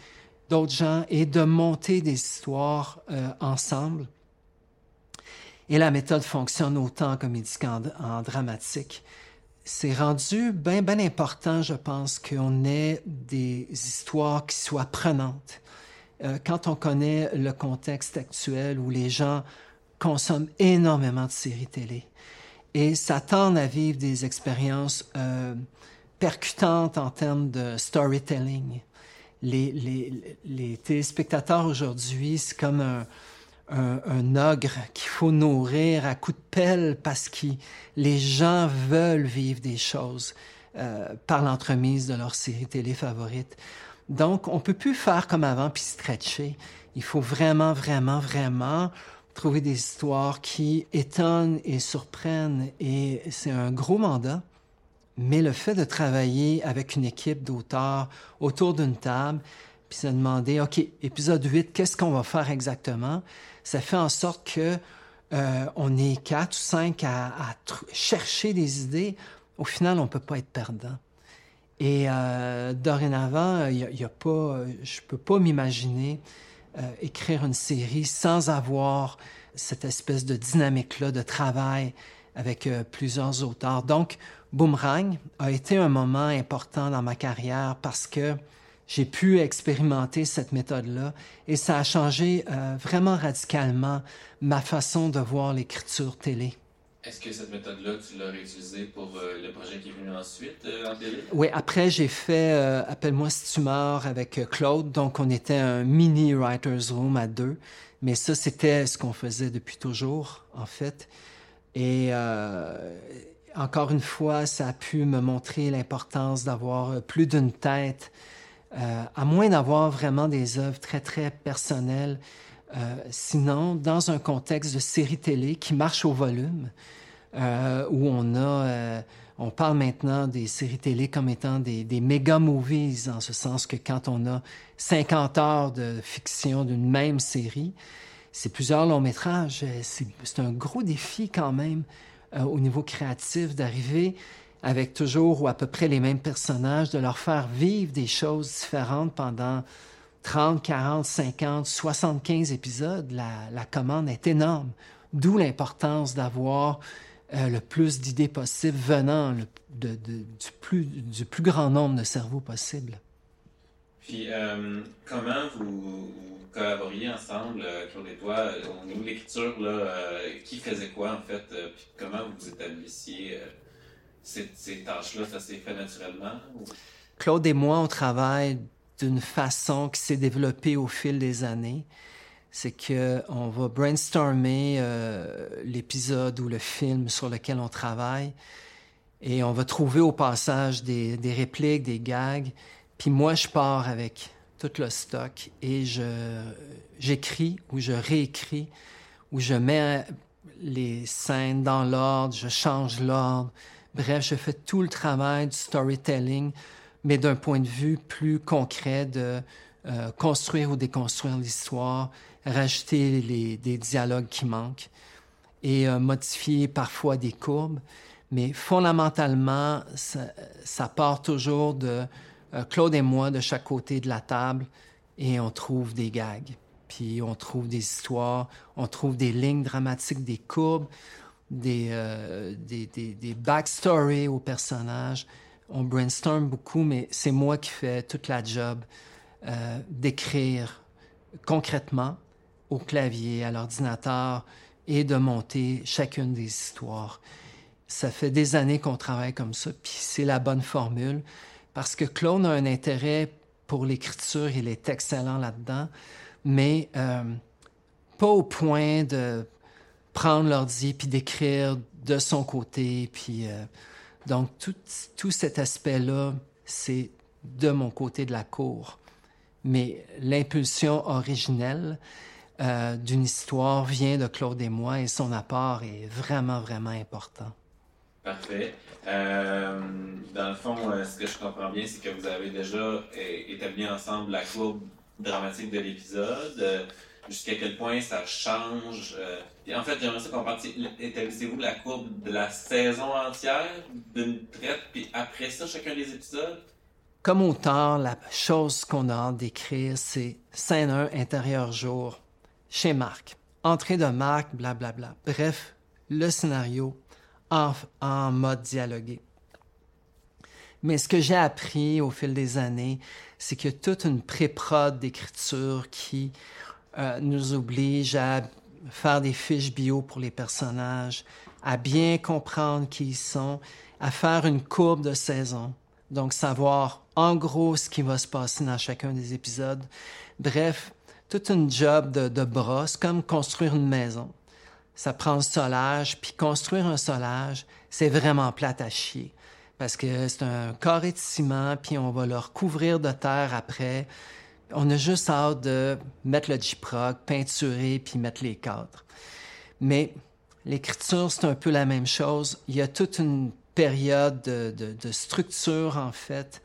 Speaker 3: d'autres gens et de monter des histoires ensemble. Et la méthode fonctionne autant en comédie qu'en dramatique c'est rendu bien, bien important, je pense, qu'on ait des histoires qui soient prenantes. Euh, quand on connaît le contexte actuel où les gens consomment énormément de séries télé et s'attendent à vivre des expériences euh, percutantes en termes de storytelling. Les, téléspectateurs aujourd'hui, c'est comme un, un, ogre qu'il faut nourrir à coups de pelle parce que les gens veulent vivre des choses euh, par l'entremise de leur série télé favorite. Donc, on peut plus faire comme avant puis stretcher. Il faut vraiment, vraiment, vraiment trouver des histoires qui étonnent et surprennent. Et c'est un gros mandat. Mais le fait de travailler avec une équipe d'auteurs autour d'une table, puis se demander, OK, épisode 8, qu'est-ce qu'on va faire exactement? ça fait en sorte que euh, on est quatre ou cinq à, chercher des idées. Au final, on peut pas être perdant. Et euh, dorénavant, il y, a, pas, je peux pas m'imaginer euh, écrire une série sans avoir cette espèce de dynamique-là de travail avec plusieurs auteurs. Donc, Boomerang a été un moment important dans ma carrière parce que j'ai pu expérimenter cette méthode-là et ça a changé euh, vraiment radicalement ma façon de voir l'écriture télé.
Speaker 2: Est-ce que cette méthode-là, tu l'as réutilisée pour euh, le projet qui est venu ensuite euh?
Speaker 3: Oui, après, j'ai fait Appelle-moi si tu meurs avec Claude. Donc, on était un mini writer's room à deux. Mais ça, c'était ce qu'on faisait depuis toujours, en fait. Et encore une fois, ça a pu me montrer l'importance d'avoir plus d'une tête euh, à moins d'avoir vraiment des œuvres très, très personnelles. Euh, sinon, dans un contexte de série télé qui marche au volume, euh, où on a, on parle maintenant des séries télé comme étant des, des méga movies, en ce sens que quand on a 50 heures de fiction d'une même série, c'est plusieurs longs métrages. C'est un gros défi quand même au niveau créatif d'arriver avec toujours ou à peu près les mêmes personnages, de leur faire vivre des choses différentes pendant 30, 40, 50, 75 épisodes, la, commande est énorme. D'où l'importance d'avoir euh, le plus d'idées possibles venant du, plus, du plus grand nombre de cerveaux possible.
Speaker 2: Puis, euh, comment vous, collaboriez ensemble, euh, Claude et toi, au niveau de l'écriture, qui faisait quoi en fait, puis comment vous établissiez ces, tâches-là, ça s'est fait naturellement?
Speaker 3: Claude et moi, on travaille d'une façon qui s'est développée au fil des années. C'est que on va brainstormer euh, l'épisode ou le film sur lequel on travaille et on va trouver au passage des, répliques, des gags. Puis moi, je pars avec tout le stock et je j'écris ou je réécris ou je mets les scènes dans l'ordre, je change l'ordre, Bref, je fais tout le travail du storytelling, mais d'un point de vue plus concret de euh, construire ou déconstruire l'histoire, rajouter des dialogues qui manquent. et modifier parfois des courbes. Mais fondamentalement, ça, part toujours de Claude et moi de chaque côté de la table et on trouve des gags. Puis on trouve des histoires, on trouve des lignes dramatiques, des courbes, des backstories aux personnages on brainstorm beaucoup, mais c'est moi qui fais toute la job euh, d'écrire concrètement au clavier, à l'ordinateur et de monter chacune des histoires. Ça fait des années qu'on travaille comme ça, puis c'est la bonne formule parce que Claude a un intérêt pour l'écriture, il est excellent là-dedans, mais euh, pas au point de prendre l'ordi puis d'écrire de son côté, puis euh, donc, tout, cet aspect-là, c'est de mon côté de la cour. Mais l'impulsion originelle euh, d'une histoire vient de Claude et moi et son apport est vraiment, vraiment important.
Speaker 2: Parfait. Euh, dans le fond, euh, ce que je comprends bien, c'est que vous avez déjà établi ensemble la courbe dramatique de l'épisode jusqu'à quel point ça change. Euh, en fait, j'aimerais ça comprendre. Établissez-vous la courbe de la saison entière d'une traite, puis après ça, chacun des épisodes?
Speaker 3: Comme auteur, la chose qu'on a hâte d'écrire, c'est scène 1, intérieur jour, chez Marc. Entrée de Marc, blablabla. Bref, le scénario en, en mode dialogué. Mais ce que j'ai appris au fil des années, c'est qu'il y a toute une pré-prod d'écriture qui euh, nous oblige à faire des fiches bio pour les personnages, à bien comprendre qui ils sont, à faire une courbe de saison. Donc, savoir en gros ce qui va se passer dans chacun des épisodes. Bref, toute une job de, de brosse, comme construire une maison. Ça prend le solage, puis construire un solage, c'est vraiment plate à chier. Parce que c'est un carré de ciment, puis on va le recouvrir de terre après. On a juste hâte de mettre le J-Proc, peinturer, puis mettre les cadres. Mais l'écriture, c'est un peu la même chose. Il y a toute une période de, structure, en fait,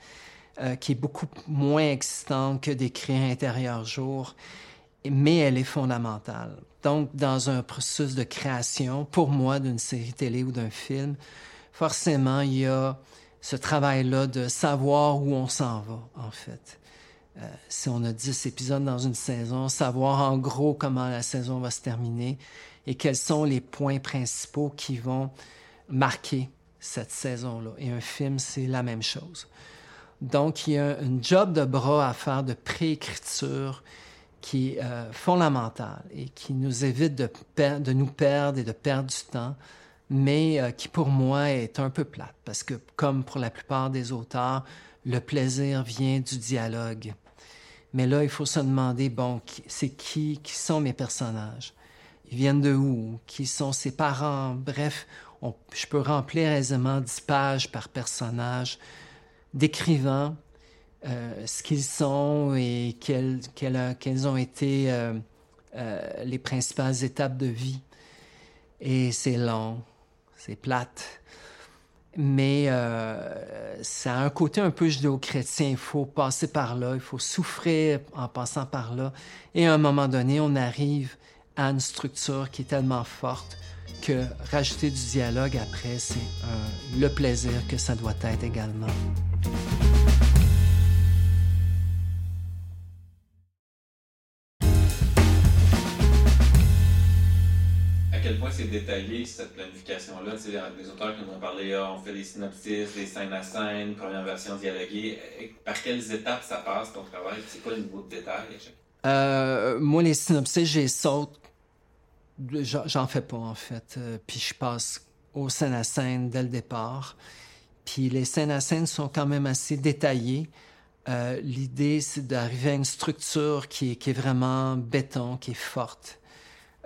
Speaker 3: euh, qui est beaucoup moins existante que d'écrire intérieur jour, mais elle est fondamentale. Donc, dans un processus de création, pour moi, d'une série télé ou d'un film, forcément, il y a ce travail-là de savoir où on s'en va, en fait. Euh, si on a 10 épisodes dans une saison, savoir en gros comment la saison va se terminer et quels sont les points principaux qui vont marquer cette saison-là. Et un film, c'est la même chose. Donc, il y a un job de bras à faire de préécriture qui est euh, fondamental et qui nous évite de, de, nous perdre et de perdre du temps, mais euh, qui pour moi est un peu plate parce que, comme pour la plupart des auteurs, le plaisir vient du dialogue. Mais là, il faut se demander, bon, c'est qui, qui sont mes personnages? Ils viennent de où? Qui sont ses parents? Bref, je peux remplir aisément 10 pages par personnage décrivant euh, ce qu'ils sont et quelles, quelles, ont été euh, euh, les principales étapes de vie. Et c'est long, c'est plate mais euh, ça a un côté un peu judéo-chrétien. Il faut passer par là, il faut souffrir en passant par là. Et à un moment donné, on arrive à une structure qui est tellement forte que rajouter du dialogue après, c'est le plaisir que ça doit être également.
Speaker 2: Quel point c'est détaillé, cette planification-là? Les auteurs qui nous ont parlé, ah, on fait des synopsis, des scènes à scène, première version dialoguée. Par quelles étapes ça passe ton travail? C'est quoi le niveau de détail?
Speaker 3: Euh, moi, les synopsis, j'ai saute. J'en fais pas, en fait. Euh, puis je passe aux scènes à scène dès le départ. Puis les scènes à scène sont quand même assez détaillées. Euh, l'idée, c'est d'arriver à une structure qui est vraiment béton, qui est forte.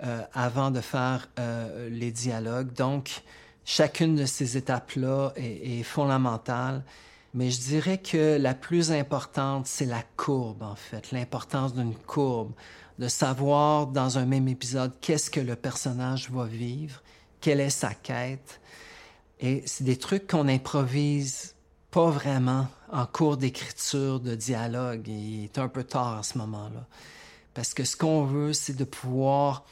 Speaker 3: Euh, avant de faire euh, les dialogues. Donc, chacune de ces étapes-là est, fondamentale. Mais je dirais que la plus importante, c'est la courbe, en fait, l'importance d'une courbe, de savoir dans un même épisode qu'est-ce que le personnage va vivre, quelle est sa quête. Et c'est des trucs qu'on improvise pas vraiment en cours d'écriture, de dialogue. Il est un peu tard à ce moment-là. Parce que ce qu'on veut, c'est de pouvoir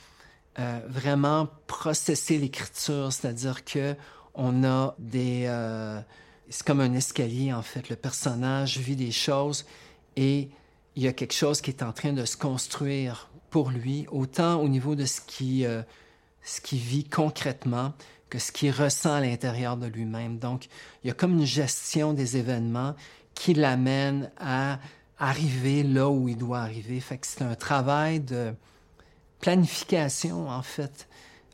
Speaker 3: euh, vraiment processer l'écriture, c'est-à-dire que on a des... Euh, c'est comme un escalier, en fait. Le personnage vit des choses et il y a quelque chose qui est en train de se construire pour lui, autant au niveau de ce qui, euh, ce qui vit concrètement que ce qu'il ressent à l'intérieur de lui-même. Donc, il y a comme une gestion des événements qui l'amène à arriver là où il doit arriver. C'est un travail de planification, en fait,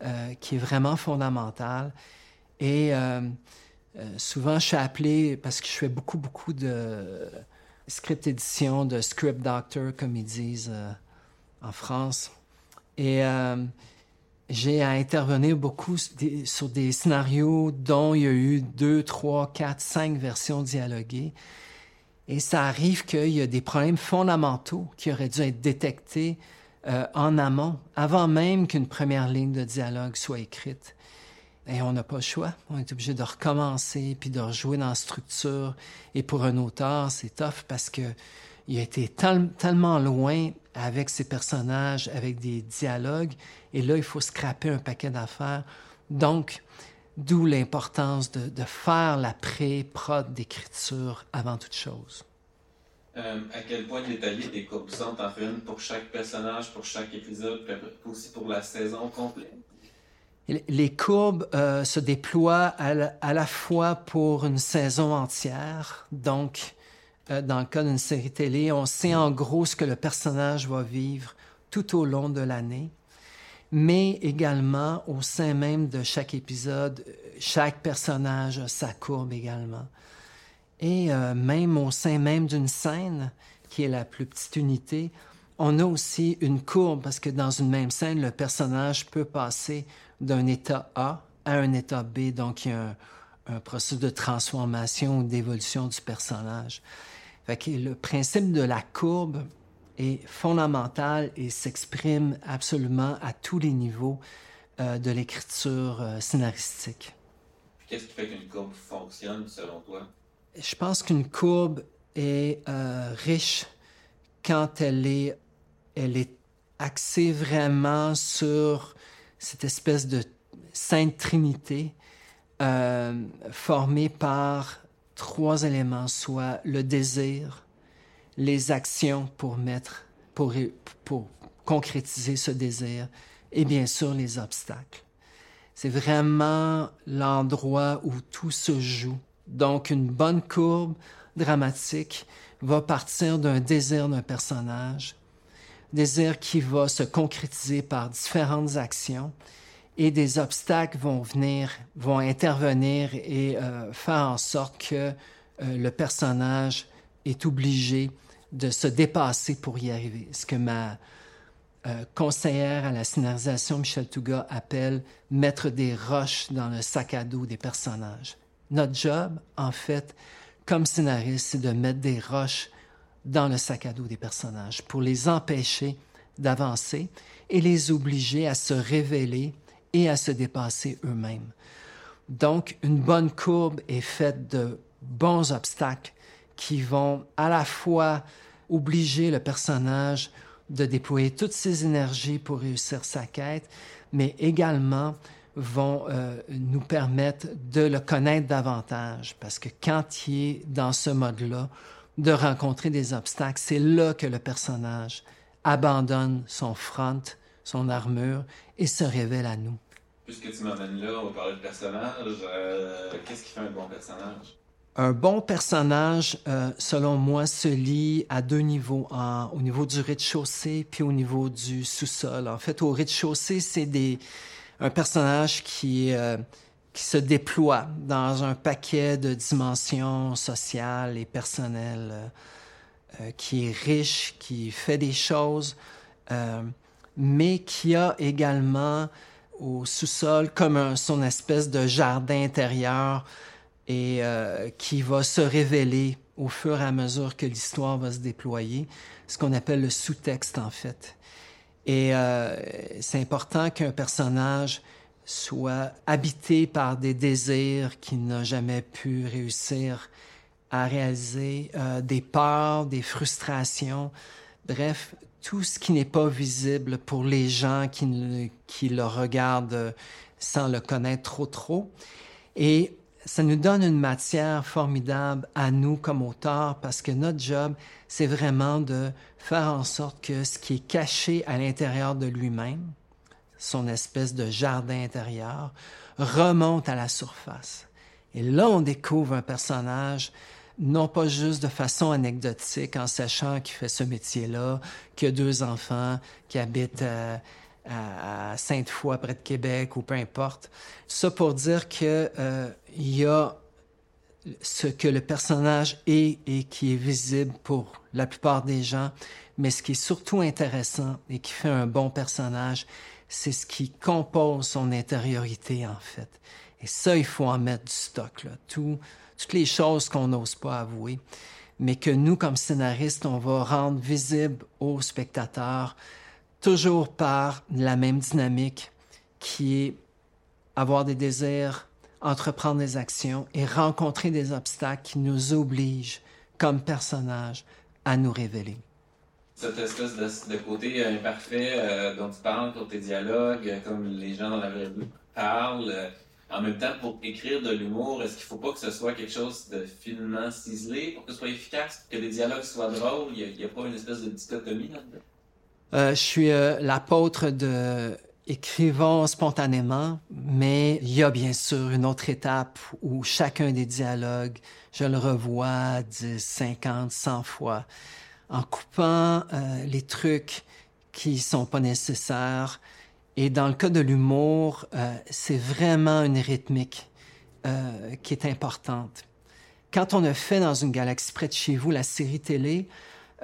Speaker 3: euh, qui est vraiment fondamental. Et euh, euh, souvent, je suis appelé, parce que je fais beaucoup, beaucoup de script édition, de script doctor, comme ils disent en France. Et j'ai à intervenir beaucoup sur des scénarios dont il y a eu deux, trois, quatre, cinq versions dialoguées. Et ça arrive qu'il y a des problèmes fondamentaux qui auraient dû être détectés euh, en amont, avant même qu'une première ligne de dialogue soit écrite. Et on n'a pas le choix. On est obligé de recommencer puis de rejouer dans la structure. Et pour un auteur, c'est tough parce que il a été tellement loin avec ses personnages, avec des dialogues. Et là, il faut scraper un paquet d'affaires. Donc, d'où l'importance de, de, faire la pré-prod d'écriture avant toute chose.
Speaker 2: Euh, à quel point détailler des courbes en fait une pour chaque personnage, pour chaque épisode, puis aussi pour la saison complète?
Speaker 3: Les courbes euh, se déploient à la, à la, fois pour une saison entière. Donc, euh, dans le cas d'une série télé, on sait en gros ce que le personnage va vivre tout au long de l'année, mais également au sein même de chaque épisode, chaque personnage a sa courbe également et euh, même au sein même d'une scène, qui est la plus petite unité, on a aussi une courbe parce que dans une même scène, le personnage peut passer d'un état A à un état B, donc il y a un, processus de transformation ou d'évolution du personnage. Le principe de la courbe est fondamental et s'exprime absolument à tous les niveaux euh, de l'écriture euh, scénaristique.
Speaker 2: Qu'est-ce qui fait qu'une courbe fonctionne selon toi?
Speaker 3: Je pense qu'une courbe est euh, riche quand elle est, elle est axée vraiment sur cette espèce de sainte trinité euh, formée par trois éléments, soit le désir, les actions pour mettre, pour, pour concrétiser ce désir, et bien sûr les obstacles. C'est vraiment l'endroit où tout se joue donc, une bonne courbe dramatique va partir d'un désir d'un personnage, désir qui va se concrétiser par différentes actions et des obstacles vont venir, vont intervenir et euh, faire en sorte que euh, le personnage est obligé de se dépasser pour y arriver. Ce que ma euh, conseillère à la scénarisation, Michel Touga, appelle mettre des roches dans le sac à dos des personnages. Notre job, en fait, comme scénariste, c'est de mettre des roches dans le sac à dos des personnages pour les empêcher d'avancer et les obliger à se révéler et à se dépasser eux-mêmes. Donc, une bonne courbe est faite de bons obstacles qui vont à la fois obliger le personnage de déployer toutes ses énergies pour réussir sa quête, mais également vont euh, nous permettre de le connaître davantage. Parce que quand il est dans ce mode-là, de rencontrer des obstacles, c'est là que le personnage abandonne son front, son armure et se révèle à nous.
Speaker 2: Puisque tu m'amènes là, on va parler de personnage. Euh, qu'est-ce qui fait un bon personnage?
Speaker 3: Un bon personnage, euh, selon moi, se lie à deux niveaux, au niveau du rez-de-chaussée puis au niveau du sous-sol. En fait, au rez-de-chaussée, c'est des, un personnage qui, euh, qui se déploie dans un paquet de dimensions sociales et personnelles, euh, euh, qui est riche, qui fait des choses, mais qui a également au sous-sol comme son espèce de jardin intérieur et qui va se révéler au fur et à mesure que l'histoire va se déployer, ce qu'on appelle le sous-texte en fait. Et euh, c'est important qu'un personnage soit habité par des désirs qu'il n'a jamais pu réussir à réaliser, euh, des peurs, des frustrations, bref, tout ce qui n'est pas visible pour les gens qui, le regardent sans le connaître trop trop. Et ça nous donne une matière formidable à nous comme auteurs parce que notre job, c'est vraiment de faire en sorte que ce qui est caché à l'intérieur de lui-même, son espèce de jardin intérieur, remonte à la surface. Et là, on découvre un personnage non pas juste de façon anecdotique en sachant qu'il fait ce métier-là, qu'il a deux enfants, qui habitent euh, à, Sainte-Foy, près de Québec, ou peu importe. Ça pour dire que euh, y a ce que le personnage est et qui est visible pour la plupart des gens, mais ce qui est surtout intéressant et qui fait un bon personnage, c'est ce qui compose son intériorité en fait. Et ça, il faut en mettre du stock, là. Tout, toutes les choses qu'on n'ose pas avouer, mais que nous, comme scénaristes, on va rendre visible aux spectateurs toujours par la même dynamique qui est avoir des désirs, entreprendre des actions et rencontrer des obstacles qui nous obligent, comme personnages, à nous révéler.
Speaker 2: Cette espèce de, côté imparfait euh, dont tu parles pour tes dialogues, comme les gens dans la vraie vie parlent, euh, en même temps, pour écrire de l'humour, est-ce qu'il ne faut pas que ce soit quelque chose de finement ciselé? Pour que ce soit efficace, que les dialogues soient drôles? Il n'y a, a, pas une espèce de dichotomie là-dedans?
Speaker 3: Euh, je suis euh, l'apôtre de écrivons spontanément, mais il y a bien sûr une autre étape où chacun des dialogues, je le revois 10, 50, 100 fois, en coupant euh, les trucs qui sont pas nécessaires. Et dans le cas de l'humour, c'est vraiment une rythmique qui est importante. Quand on a fait dans une galaxie près de chez vous la série télé,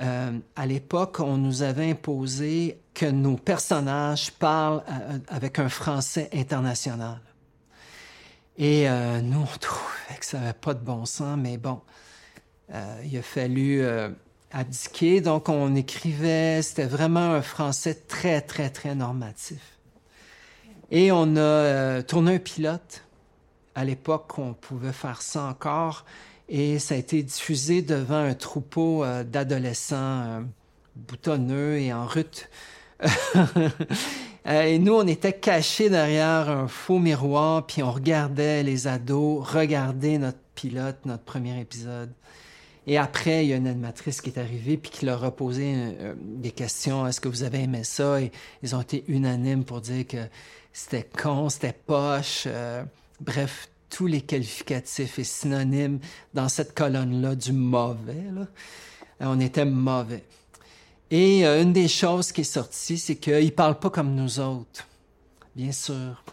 Speaker 3: euh, à l'époque, on nous avait imposé que nos personnages parlent euh, avec un français international. Et euh, nous, on trouvait que ça n'avait pas de bon sens, mais bon, il a fallu abdiquer. Donc, on écrivait, c'était vraiment un français très, très, très normatif. Et on a tourné un pilote. À l'époque, on pouvait faire ça encore et ça a été diffusé devant un troupeau euh, d'adolescents euh, boutonneux et en rut. <laughs> Euh, et nous, on était cachés derrière un faux miroir, puis on regardait les ados regarder notre pilote, notre premier épisode. Et après, il y a une animatrice qui est arrivée puis qui leur a posé des questions. Est-ce que vous avez aimé ça? Et ils ont été unanimes pour dire que c'était con, c'était poche. bref, tous les qualificatifs et synonymes dans cette colonne-là du mauvais. Euh, on était mauvais. Et euh, une des choses qui est sortie, c'est qu'ils ne parlent pas comme nous autres, bien sûr.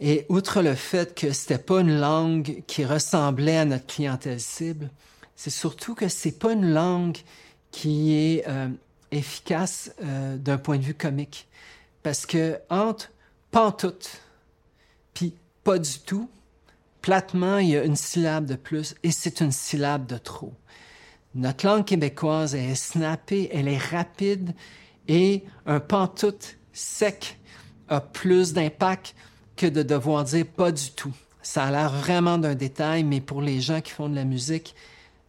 Speaker 3: Et outre le fait que c'était pas une langue qui ressemblait à notre clientèle cible, c'est surtout que c'est pas une langue qui est euh, efficace d'un point de vue comique. Parce que entre pantoute puis pas du tout. Platement, il y a une syllabe de plus et c'est une syllabe de trop. Notre langue québécoise est snappée, elle est rapide et un pantoute sec a plus d'impact que de devoir dire pas du tout. Ça a l'air vraiment d'un détail, mais pour les gens qui font de la musique,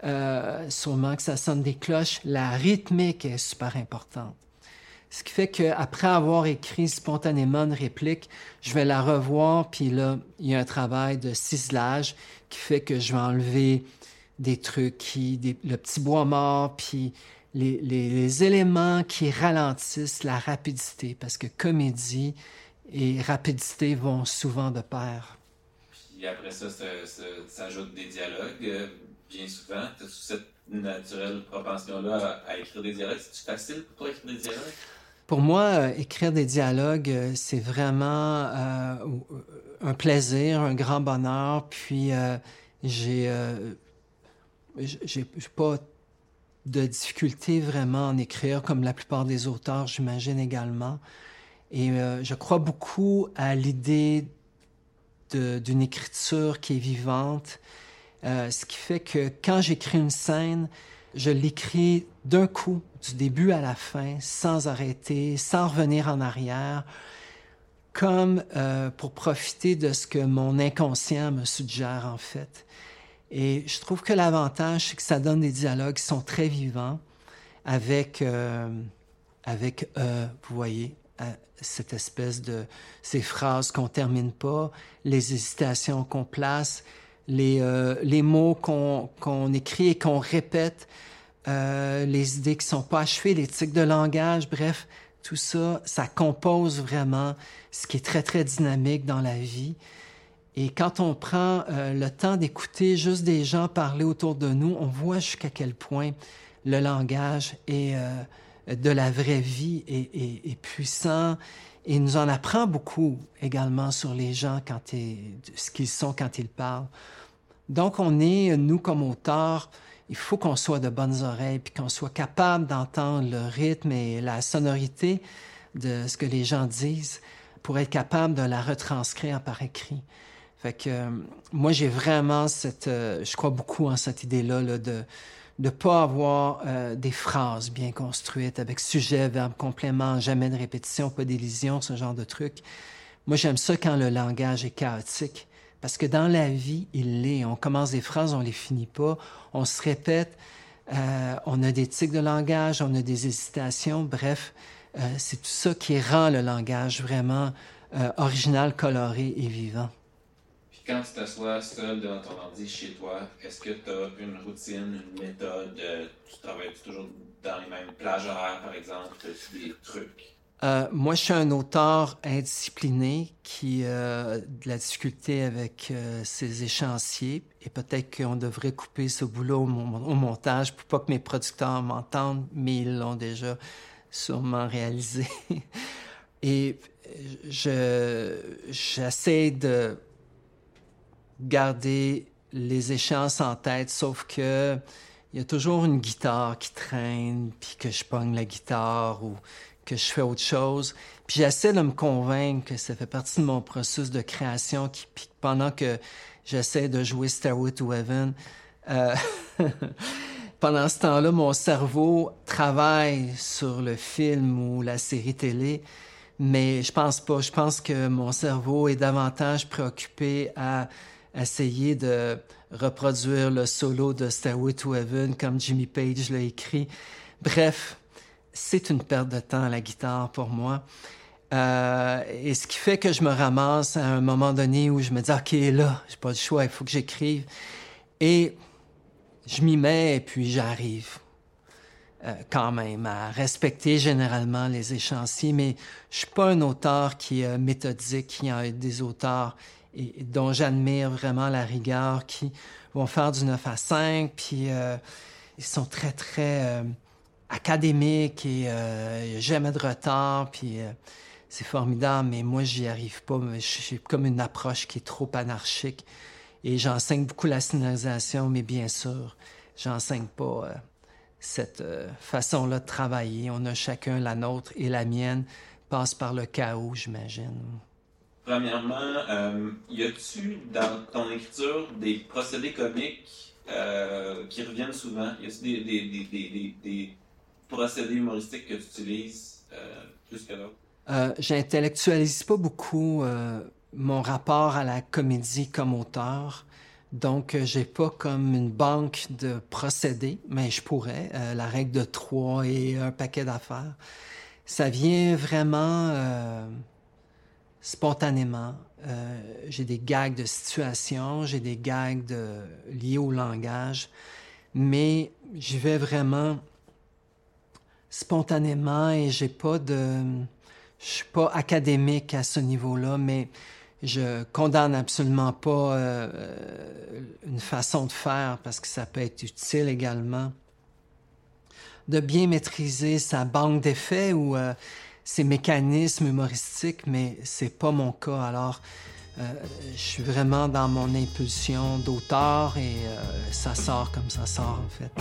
Speaker 3: euh, sûrement que ça sonne des cloches, la rythmique est super importante. Ce qui fait qu'après avoir écrit spontanément une réplique, je vais la revoir, puis là, il y a un travail de ciselage qui fait que je vais enlever des trucs, qui, le petit bois mort, puis les, éléments qui ralentissent la rapidité, parce que comédie et rapidité vont souvent de pair.
Speaker 2: Puis après ça, ça, s'ajoute des dialogues, euh, bien souvent. Tu cette naturelle propension-là à, écrire des dialogues? C'est facile pour toi d'écrire des dialogues?
Speaker 3: Pour moi, euh, écrire des dialogues, euh, c'est vraiment euh, un plaisir, un grand bonheur. Puis j'ai j'ai pas de difficulté vraiment en écrire, comme la plupart des auteurs, j'imagine également. Et je crois beaucoup à l'idée d'une écriture qui est vivante, ce qui fait que quand j'écris une scène, je l'écris d'un coup, du début à la fin, sans arrêter, sans revenir en arrière, comme euh, pour profiter de ce que mon inconscient me suggère en fait. Et je trouve que l'avantage, c'est que ça donne des dialogues qui sont très vivants. avec, euh, avec euh, vous voyez, cette espèce de ces phrases qu'on termine pas, les hésitations qu'on place, les, les mots qu'on écrit et qu'on répète, les idées qui sont pas achevées, les de langage, bref, tout ça, ça compose vraiment ce qui est très, très dynamique dans la vie. Et quand on prend euh, le temps d'écouter juste des gens parler autour de nous, on voit jusqu'à quel point le langage est, euh, de la vraie vie est, puissant et nous en apprend beaucoup également sur les gens quand ce qu'ils sont quand ils parlent. Donc on est, nous comme auteurs, il faut qu'on soit de bonnes oreilles puis qu'on soit capable d'entendre le rythme et la sonorité de ce que les gens disent pour être capable de la retranscrire par écrit. Fait que euh, moi, j'ai vraiment cette... Euh, je crois beaucoup en cette idée-là là, de ne pas avoir euh, des phrases bien construites avec sujet, verbe, complément, jamais de répétition, pas d'élision, ce genre de truc. Moi, j'aime ça quand le langage est chaotique. Parce que dans la vie, il l'est. On commence des phrases, on les finit pas. On se répète. on a des tics de langage, on a des hésitations. Bref, c'est tout ça qui rend le langage vraiment original, coloré et vivant
Speaker 2: quand tu t'assois seul devant ton ordi chez toi, est-ce que tu as une routine, une méthode? Euh, tu travailles toujours dans les mêmes plages horaires, par exemple? As des trucs?
Speaker 3: Euh, moi, je suis un auteur indiscipliné qui a de la difficulté avec euh, ses échéanciers et peut-être qu'on devrait couper ce boulot au, montage pour pas que mes producteurs m'entendent, mais ils l'ont déjà sûrement réalisé. <laughs> et je j'essaie de garder les échéances en tête, sauf que il y a toujours une guitare qui traîne, puis que je pogne la guitare ou que je fais autre chose. Puis j'essaie de me convaincre que ça fait partie de mon processus de création, qui, puis pendant que j'essaie de jouer Stairway to Heaven, euh, <laughs> pendant ce temps-là, mon cerveau travaille sur le film ou la série télé, mais je pense pas. Je pense que mon cerveau est davantage préoccupé à essayer de reproduire le solo de Stairway to Heaven comme Jimmy Page l'a écrit. Bref, c'est une perte de temps à la guitare pour moi. Euh, et ce qui fait que je me ramasse à un moment donné où je me dis, OK, là, j'ai pas le choix, il faut que j'écrive. Et je m'y mets et puis j'arrive. Euh, quand même à respecter généralement les échéanciers, mais je suis pas un auteur qui est méthodique. Y a des auteurs et, dont j'admire vraiment la rigueur, qui vont faire du 9 à 5, puis euh, ils sont très, très euh, académiques et euh, jamais de retard, puis c'est formidable, mais moi, j'y arrive pas. J'ai comme une approche qui est trop anarchique. Et j'enseigne beaucoup la scénarisation, mais bien sûr, j'enseigne pas cette façon-là de travailler. On a chacun la nôtre et la mienne passe par le chaos, j'imagine.
Speaker 2: Premièrement, euh, y a-tu dans ton écriture des procédés comiques euh, qui reviennent souvent? Y a-tu des, des, procédés humoristiques que tu utilises euh, plus que?
Speaker 3: Euh, J'intellectualise pas beaucoup mon rapport à la comédie comme auteur. Donc, j'ai pas comme une banque de procédés, mais je pourrais. la règle de trois et un paquet d'affaires. Ça vient vraiment spontanément. Euh, j'ai des gags de situation, j'ai des gags liés au langage, mais j'y vais vraiment spontanément et j'ai pas de, je suis pas académique à ce niveau-là, mais je condamne absolument pas euh, une façon de faire parce que ça peut être utile également de bien maîtriser sa banque d'effets ou euh, ces mécanismes humoristiques, mais c'est pas mon cas. Alors, euh, je suis vraiment dans mon impulsion d'auteur et euh, ça sort comme ça sort en fait.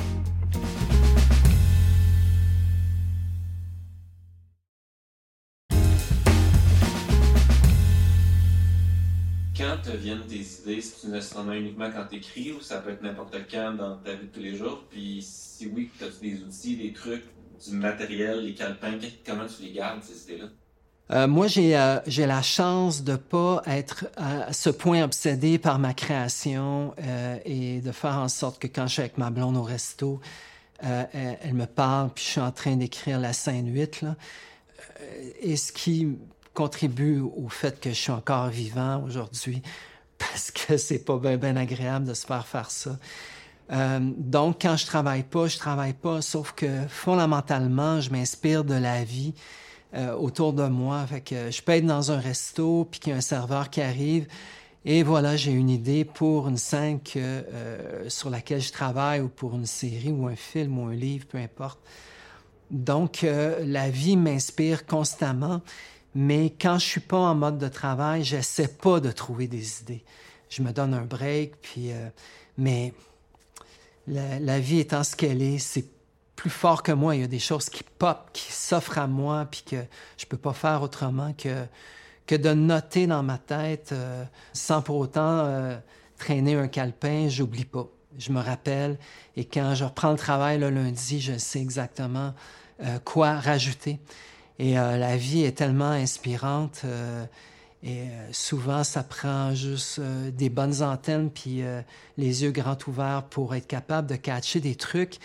Speaker 2: Quand te viennent tes idées, c'est nécessairement uniquement quand tu écris ou ça peut être n'importe quand dans ta vie de tous les jours? Puis si oui, as-tu des outils, des trucs du matériel, les calepins, comment tu les gardes, ces idées-là?
Speaker 3: Euh, moi, j'ai euh, la chance de pas être à ce point obsédé par ma création euh, et de faire en sorte que quand je suis avec ma blonde au resto, Euh, elle, me parle, puis je suis en train d'écrire la scène 8. Là. Et ce qui contribue au fait que je suis encore vivant aujourd'hui, <laughs> parce que c'est pas bien agréable de se faire faire ça. Euh, donc, quand je travaille pas, je travaille pas, sauf que fondamentalement, je m'inspire de la vie euh, autour de moi. Fait que je peux être dans un resto, puis qu'il y a un serveur qui arrive, et voilà, j'ai une idée pour une scène euh, sur laquelle je travaille, ou pour une série, ou un film, ou un livre, peu importe. Donc, la vie m'inspire constamment, mais quand je suis pas en mode de travail, j'essaie pas de trouver des idées. Je me donne un break, puis... mais la, vie étant ce qu'elle est, c'est plus fort que moi. Il y a des choses qui pop, qui s'offrent à moi, puis que je peux pas faire autrement que, que de noter dans ma tête euh, sans pour autant euh, traîner un calepin. J'oublie pas. Je me rappelle. Et quand je reprends le travail le lundi, je sais exactement euh, quoi rajouter. Et la vie est tellement inspirante. Et euh, souvent, ça prend juste euh, des bonnes antennes puis euh, les yeux grands ouverts pour être capable de catcher des trucs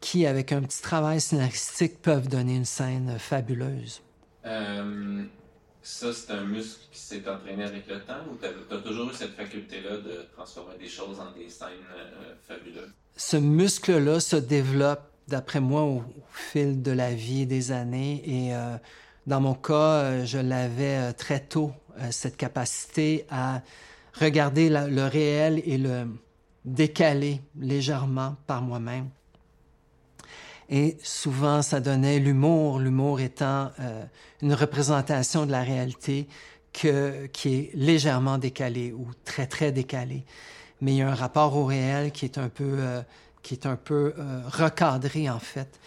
Speaker 3: qui, avec un petit travail scénaristique, peuvent donner une scène fabuleuse.
Speaker 2: ça, c'est un muscle qui s'est entraîné avec le temps ou tu as, toujours eu cette faculté-là de transformer des choses en des scènes fabuleuses?
Speaker 3: Ce muscle-là se développe, d'après moi, au, fil de la vie et des années. Et dans mon cas, je l'avais très tôt euh, cette capacité à regarder le réel et le décaler légèrement par moi-même. Et souvent, ça donnait l'humour, l'humour étant euh, une représentation de la réalité qui est légèrement décalée ou très, très décalée. Mais il y a un rapport au réel qui est un peu, euh, qui est un peu recadré, en fait.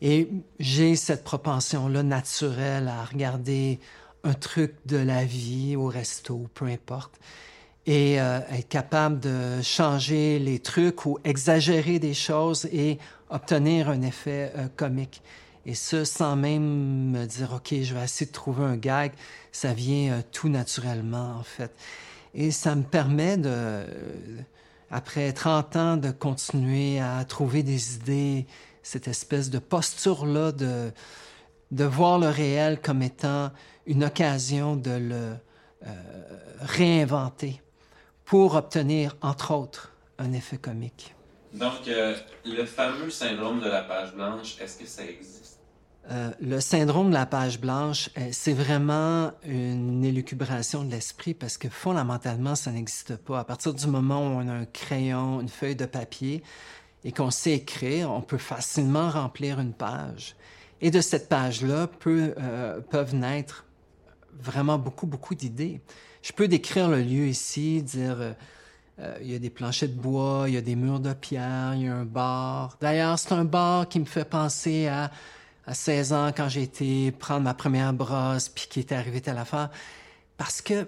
Speaker 3: Et j'ai cette propension-là naturelle à regarder un truc de la vie au resto, peu importe, et euh, être capable de changer les trucs ou exagérer des choses et obtenir un effet euh, comique. Et ça, sans même me dire, OK, je vais essayer de trouver un gag, ça vient euh, tout naturellement, en fait. Et ça me permet de, après 30 ans, de continuer à trouver des idées, cette espèce de posture-là de, de voir le réel comme étant une occasion de le euh, réinventer pour obtenir, entre autres, un effet comique.
Speaker 2: Donc, euh, le fameux syndrome de la page blanche, est-ce que ça existe?
Speaker 3: Euh, le syndrome de la page blanche, c'est vraiment une élucubration de l'esprit parce que fondamentalement, ça n'existe pas. À partir du moment où on a un crayon, une feuille de papier et qu'on sait écrire, on peut facilement remplir une page. Et de cette page-là peuvent naître vraiment beaucoup, beaucoup d'idées. Je peux décrire le lieu ici, dire euh, euh, il y a des planchers de bois, il y a des murs de pierre, il y a un bar. D'ailleurs, c'est un bar qui me fait penser à, à 16 ans quand j'ai été prendre ma première brosse puis qui était arrivé à la fin. Parce que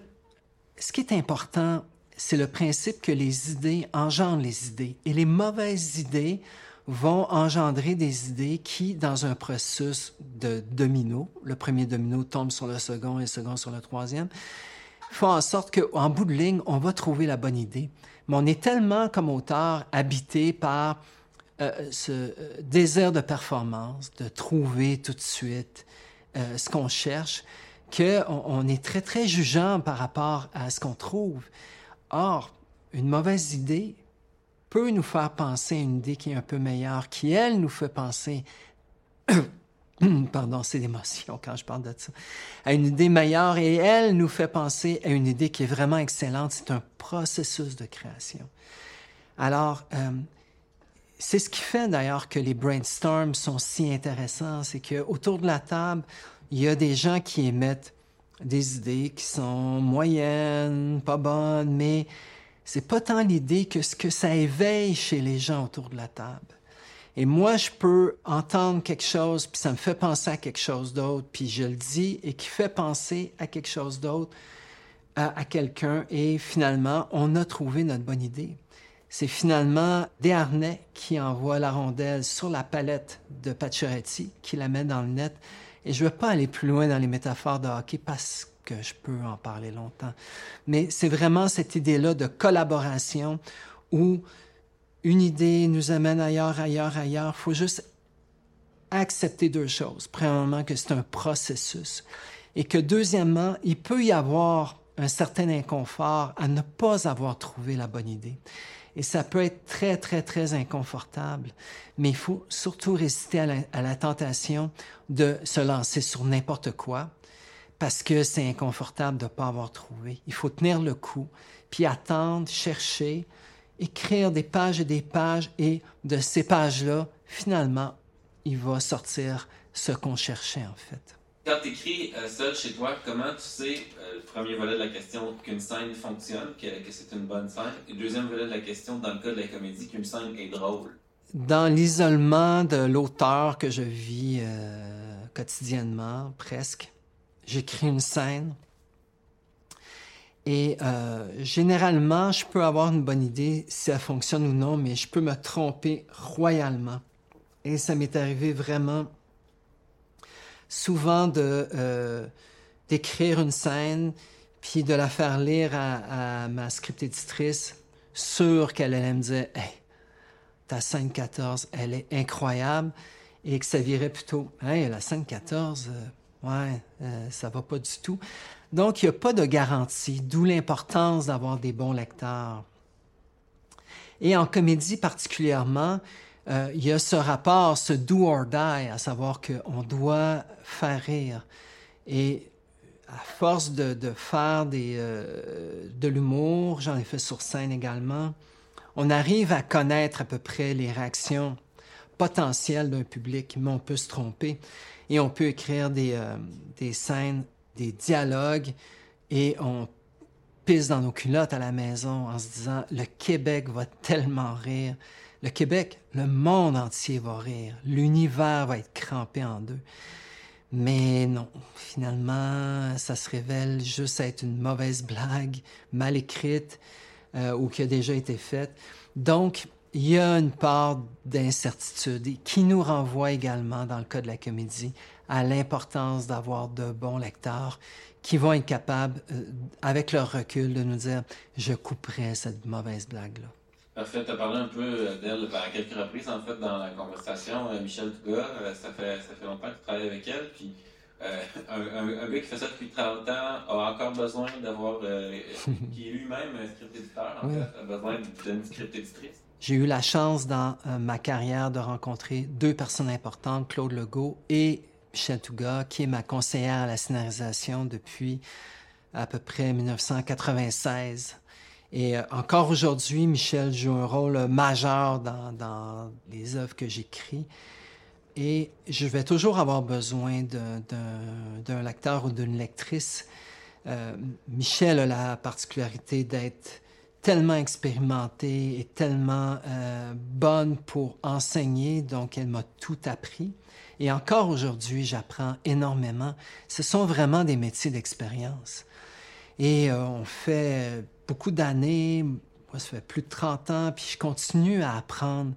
Speaker 3: ce qui est important, c'est le principe que les idées engendrent les idées. Et les mauvaises idées vont engendrer des idées qui, dans un processus de domino, le premier domino tombe sur le second et le second sur le troisième, font en sorte qu'en bout de ligne, on va trouver la bonne idée. Mais on est tellement, comme auteur, habité par euh, ce euh, désir de performance, de trouver tout de suite euh, ce qu'on cherche, qu'on on est très, très jugeant par rapport à ce qu'on trouve. Or, une mauvaise idée peut nous faire penser à une idée qui est un peu meilleure, qui, elle, nous fait penser, <coughs> pardon, c'est l'émotion quand je parle de ça, à une idée meilleure et elle nous fait penser à une idée qui est vraiment excellente. C'est un processus de création. Alors, euh, c'est ce qui fait d'ailleurs que les brainstorms sont si intéressants, c'est qu'autour de la table, il y a des gens qui émettent des idées qui sont moyennes, pas bonnes, mais c'est pas tant l'idée que ce que ça éveille chez les gens autour de la table. Et moi, je peux entendre quelque chose, puis ça me fait penser à quelque chose d'autre, puis je le dis, et qui fait penser à quelque chose d'autre à, quelqu'un, et finalement, on a trouvé notre bonne idée. C'est finalement Desharnais qui envoie la rondelle sur la palette de Pacioretty, qui la met dans le net. Et je ne veux pas aller plus loin dans les métaphores de hockey parce que je peux en parler longtemps. Mais c'est vraiment cette idée-là de collaboration où une idée nous amène ailleurs, ailleurs, ailleurs. Il faut juste accepter deux choses. Premièrement, que c'est un processus. Et que deuxièmement, il peut y avoir un certain inconfort à ne pas avoir trouvé la bonne idée. Et ça peut être très, très, très inconfortable. Mais il faut surtout résister à la, tentation de se lancer sur n'importe quoi parce que c'est inconfortable de ne pas avoir trouvé. Il faut tenir le coup, puis attendre, chercher, écrire des pages et des pages, et de ces pages-là, finalement, il va sortir ce qu'on cherchait en fait.
Speaker 2: Quand tu écris seul chez toi, comment tu sais, euh, le premier volet de la question, qu'une scène fonctionne, que, que c'est une bonne scène, et le deuxième volet de la question, dans le cas de la comédie, qu'une scène est drôle?
Speaker 3: Dans l'isolement de l'auteur que je vis euh, quotidiennement, presque, j'écris une scène. Et euh, généralement, je peux avoir une bonne idée si elle fonctionne ou non, mais je peux me tromper royalement. Et ça m'est arrivé vraiment souvent de euh, d'écrire une scène puis de la faire lire à, ma script éditrice, sûre qu'elle allait me dire Hey, ta scène 14, elle est incroyable, et que ça virait plutôt Hey, la scène 14, euh, ouais, euh, ça va pas du tout. Donc, il n'y a pas de garantie, d'où l'importance d'avoir des bons lecteurs. Et en comédie particulièrement, euh, il y a ce rapport, ce do or die, à savoir qu'on doit faire rire. Et à force de, faire euh, de l'humour, j'en ai fait sur scène également, on arrive à connaître à peu près les réactions potentielles d'un public, mais on peut se tromper. Et on peut écrire des, euh, des scènes, des dialogues, et on pisse dans nos culottes à la maison en se disant, le Québec va tellement rire. Le Québec, le monde entier va rire. L'univers va être crampé en deux. Mais non, finalement, ça se révèle juste être une mauvaise blague, mal écrite euh, ou qui a déjà été faite. Donc, il y a une part d'incertitude qui nous renvoie également, dans le cas de la comédie, à l'importance d'avoir de bons lecteurs qui vont être capables, euh, avec leur recul, de nous dire, je couperai cette mauvaise blague-là.
Speaker 2: Parfait, tu as parlé un peu euh, d'elle ben, à quelques reprises en fait dans la conversation. Euh, Michel Touga, euh, ça, fait, ça fait longtemps que tu travailles avec elle. Puis euh, un, un, un, gars qui fait ça depuis 30 ans a encore besoin d'avoir, <laughs> qui est lui-même un script éditeur, en
Speaker 3: Oui.
Speaker 2: fait, a besoin d'une script éditrice.
Speaker 3: J'ai eu la chance dans ma carrière de rencontrer deux personnes importantes, Claude Legault et Michel Touga, qui est ma conseillère à la scénarisation depuis à peu près 1996. Et euh, encore aujourd'hui, Michel joue un rôle euh, majeur dans, les œuvres que j'écris. Et je vais toujours avoir besoin d'un- lecteur ou d'une lectrice. Euh, Michel a la particularité d'être tellement expérimentée et tellement bonne pour enseigner, donc elle m'a tout appris. Et encore aujourd'hui, j'apprends énormément. Ce sont vraiment des métiers d'expérience. Et on fait beaucoup d'années, moi ça fait plus de 30 ans, puis je continue à apprendre,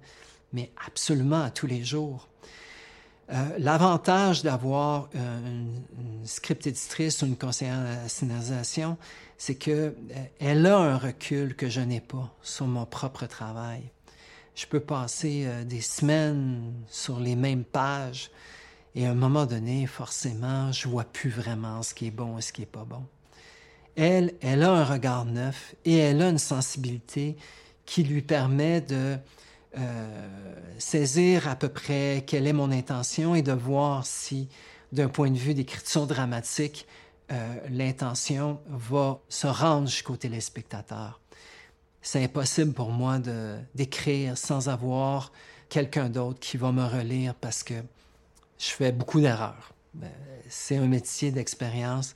Speaker 3: mais absolument à tous les jours. Euh, L'avantage d'avoir euh, une, une script éditrice ou une conseillère scénarisation, c'est que euh, a un recul que je n'ai pas sur mon propre travail. Je peux passer des semaines sur les mêmes pages et à un moment donné, forcément, je vois plus vraiment ce qui est bon et ce qui est pas bon. Elle, elle a un regard neuf et elle a une sensibilité qui lui permet de euh, saisir à peu près quelle est mon intention et de voir si, d'un point de vue d'écriture dramatique, euh, l'intention va se rendre jusqu'au téléspectateur. C'est impossible pour moi d'écrire sans avoir quelqu'un d'autre qui va me relire parce que je fais beaucoup d'erreurs. Ben, C'est un métier d'expérience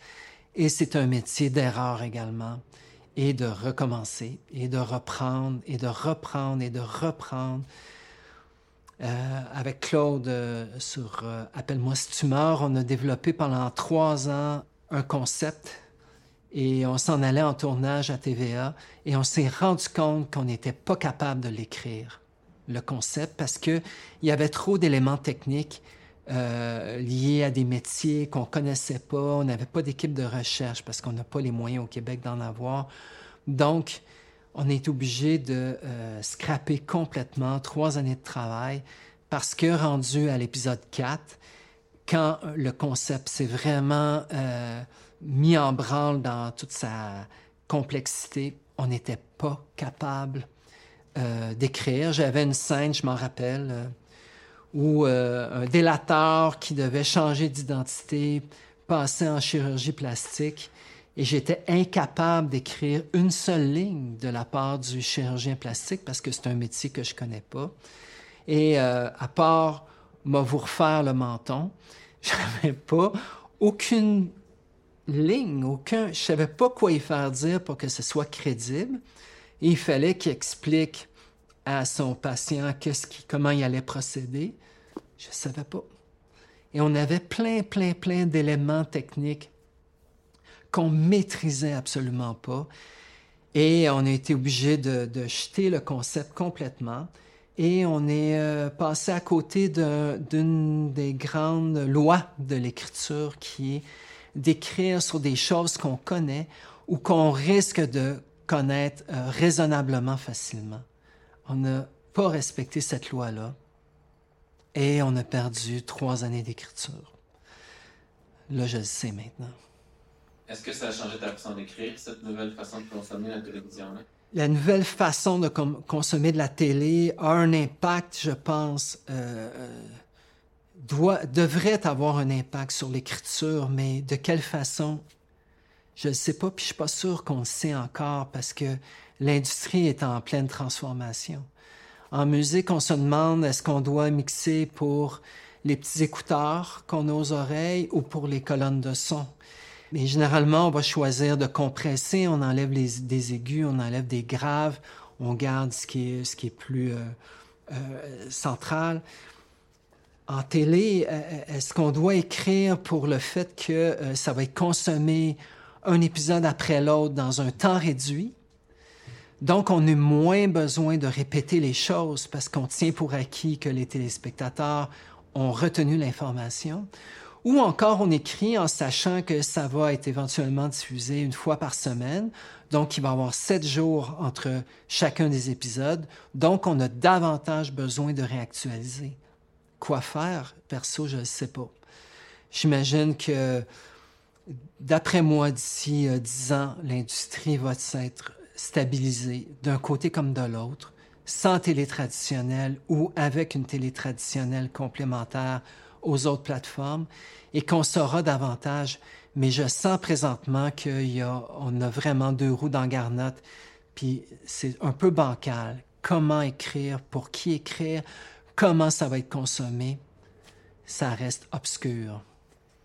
Speaker 3: et c'est un métier d'erreur également et de recommencer et de reprendre et de reprendre et de reprendre. Euh, avec Claude euh, sur euh, Appelle-moi si on a développé pendant trois ans un concept et on s'en allait en tournage à TVA et on s'est rendu compte qu'on n'était pas capable de l'écrire, le concept, parce qu'il y avait trop d'éléments techniques euh, liés à des métiers qu'on connaissait pas. On n'avait pas d'équipe de recherche parce qu'on n'a pas les moyens au Québec d'en avoir. Donc, on est obligé de euh, scraper complètement trois années de travail parce que rendu à l'épisode 4, quand le concept s'est vraiment euh, mis en branle dans toute sa complexité, on n'était pas capable euh, d'écrire. J'avais une scène, je m'en rappelle, euh, où euh, un délateur qui devait changer d'identité passait en chirurgie plastique et j'étais incapable d'écrire une seule ligne de la part du chirurgien plastique parce que c'est un métier que je connais pas. Et à part me vous refaire le menton, <laughs> j'avais pas aucune ligne, aucun, je savais pas quoi y faire dire pour que ce soit crédible. Et il fallait qu'il explique à son patient qu'est-ce comment il allait procéder? Je savais pas. Et on avait plein, plein, plein d'éléments techniques qu'on maîtrisait absolument pas. Et on a été obligé de, de, jeter le concept complètement. Et on est euh, passé à côté d'une des grandes lois de l'écriture qui est d'écrire sur des choses qu'on connaît ou qu'on risque de connaître euh, raisonnablement facilement. On n'a pas respecté cette loi-là et on a perdu trois années d'écriture. Là, je le sais maintenant.
Speaker 2: Est-ce que ça a changé ta façon d'écrire, cette nouvelle façon de consommer la télévision-là?
Speaker 3: La nouvelle façon de consommer de la télé a un impact, je pense, euh, euh doit, devrait avoir un impact sur l'écriture, mais de quelle façon, je ne sais pas, puis je suis pas sûr qu'on le sait encore parce que l'industrie est en pleine transformation. En musique, on se demande est-ce qu'on doit mixer pour les petits écouteurs qu'on a aux oreilles ou pour les colonnes de son? Mais généralement, on va choisir de compresser, on enlève des aigus, on enlève des graves, on garde ce qui est, plus euh, euh, central en télé, euh, est-ce qu'on doit écrire pour le fait que ça va être consommé un épisode après l'autre dans un temps réduit? Donc, on a moins besoin de répéter les choses parce qu'on tient pour acquis que les téléspectateurs ont retenu l'information. Ou encore, on écrit en sachant que ça va être éventuellement diffusé une fois par semaine. Donc, il va y avoir sept jours entre chacun des épisodes. Donc, on a davantage besoin de réactualiser. Quoi faire, perso, je ne sais pas. J'imagine que, d'après moi, d'ici euh, dix ans, l'industrie va s'être stabilisée d'un côté comme de l'autre, sans télé traditionnelle ou avec une télé traditionnelle complémentaire aux autres plateformes, et qu'on saura davantage. Mais je sens présentement qu'on a, a vraiment deux roues dans garnotte, puis c'est un peu bancal. Comment écrire, pour qui écrire, comment ça va être consommé, ça reste obscur.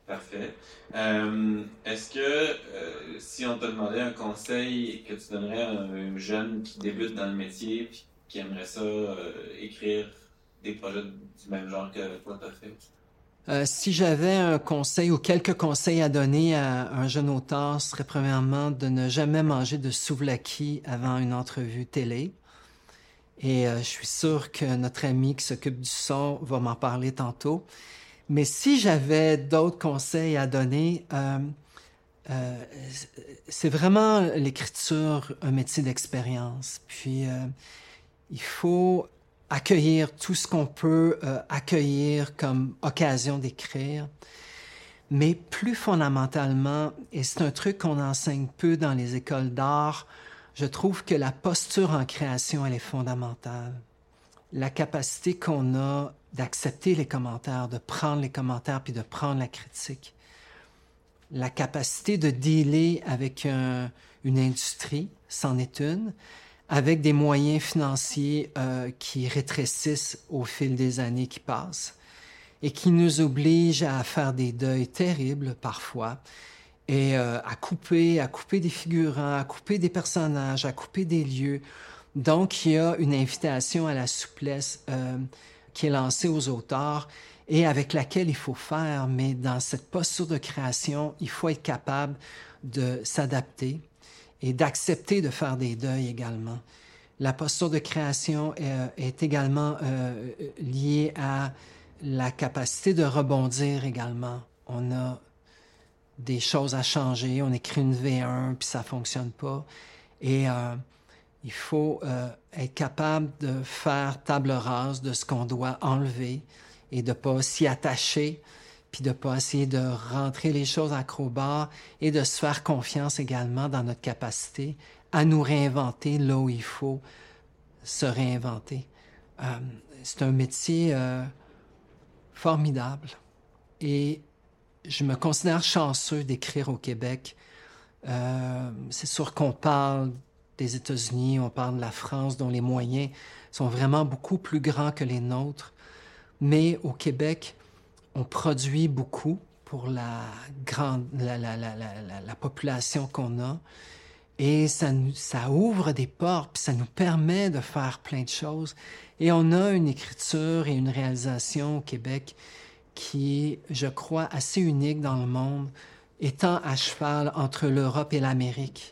Speaker 2: Parfait. Euh, est-ce que euh, si on te demandait un conseil que tu donnerais à un jeune qui débute dans le métier et qui aimerait ça euh, écrire des projets du même genre que toi tu as fait?
Speaker 3: si j'avais un conseil ou quelques conseils à donner à un jeune auteur, ce serait premièrement de ne jamais manger de souvlaki avant une entrevue télé. Et je suis sûr que notre ami qui s'occupe du son va m'en parler tantôt. Mais si j'avais d'autres conseils à donner, euh, euh, c'est vraiment l'écriture un métier d'expérience. Puis il faut accueillir tout ce qu'on peut accueillir comme occasion d'écrire. Mais plus fondamentalement, et c'est un truc qu'on enseigne peu dans les écoles d'art, je trouve que la posture en création, elle est fondamentale. La capacité qu'on a d'accepter les commentaires, de prendre les commentaires puis de prendre la critique. La capacité de dealer avec une industrie, c'en est une, avec des moyens financiers euh, qui rétrécissent au fil des années qui passent et qui nous obligent à faire des deuils terribles parfois et euh, à couper, à couper des figurants, à couper des personnages, à couper des lieux. Donc, il y a une invitation à la souplesse euh, qui est lancée aux auteurs et avec laquelle il faut faire, mais dans cette posture de création, il faut être capable de s'adapter et d'accepter de faire des deuils également. La posture de création est, euh, est également euh, liée à la capacité de rebondir également. On a des choses à changer. On écrit une V1 puis ça fonctionne pas. Et euh, Il faut euh, être capable de faire table rase de ce qu'on doit enlever et de pas s'y attacher, puis de pas essayer de rentrer les choses à crowbar et de se faire confiance également dans notre capacité à nous réinventer là où il faut se réinventer. Euh, c'est un métier euh, formidable et je me considère chanceux d'écrire au Québec. C'est sûr qu'on parle des États-Unis, on parle de la France, dont les moyens sont vraiment beaucoup plus grands que les nôtres. Mais au Québec, on produit beaucoup pour la grande, la, la, la, la population qu'on a. Et ça, ça ouvre des portes, puis ça nous permet de faire plein de choses. Et on a une écriture et une réalisation au Québec qui est, je crois, assez unique dans le monde, étant à cheval entre l'Europe et l'Amérique.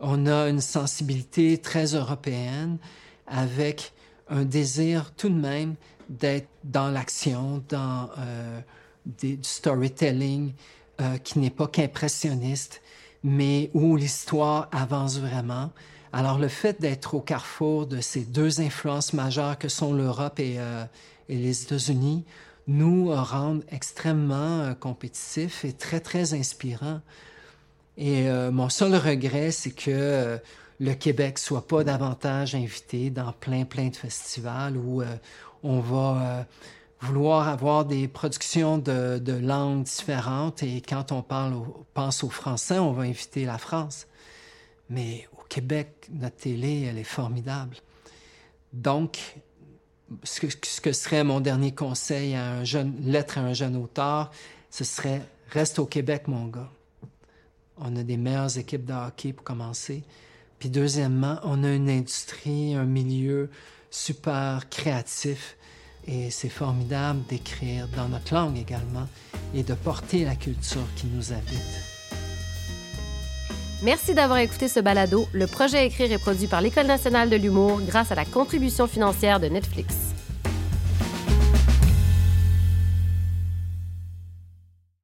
Speaker 3: On a une sensibilité très européenne avec un désir tout de même d'être dans l'action, dans euh, du storytelling euh, qui n'est pas qu'impressionniste, mais où l'histoire avance vraiment. Alors le fait d'être au carrefour de ces deux influences majeures que sont l'Europe et, euh, et, les États-Unis nous rend extrêmement euh, compétitifs et très, très inspirants. Et euh, mon seul regret, c'est que euh, le Québec soit pas davantage invité dans plein, plein de festivals où euh, on va vouloir avoir des productions de, langues différentes et quand on parle au, pense au français, on va inviter la France. Mais au Québec, notre télé, elle est formidable. Donc, ce que, ce que serait mon dernier conseil à un jeune, lettre à un jeune auteur, ce serait reste au Québec, mon gars. On a des meilleures équipes de hockey pour commencer. Puis deuxièmement, on a une industrie, un milieu super créatif et c'est formidable d'écrire dans notre langue également et de porter la culture qui nous habite.
Speaker 1: Merci d'avoir écouté ce balado. Le projet Écrire est produit par l'École nationale de l'humour grâce à la contribution financière de Netflix.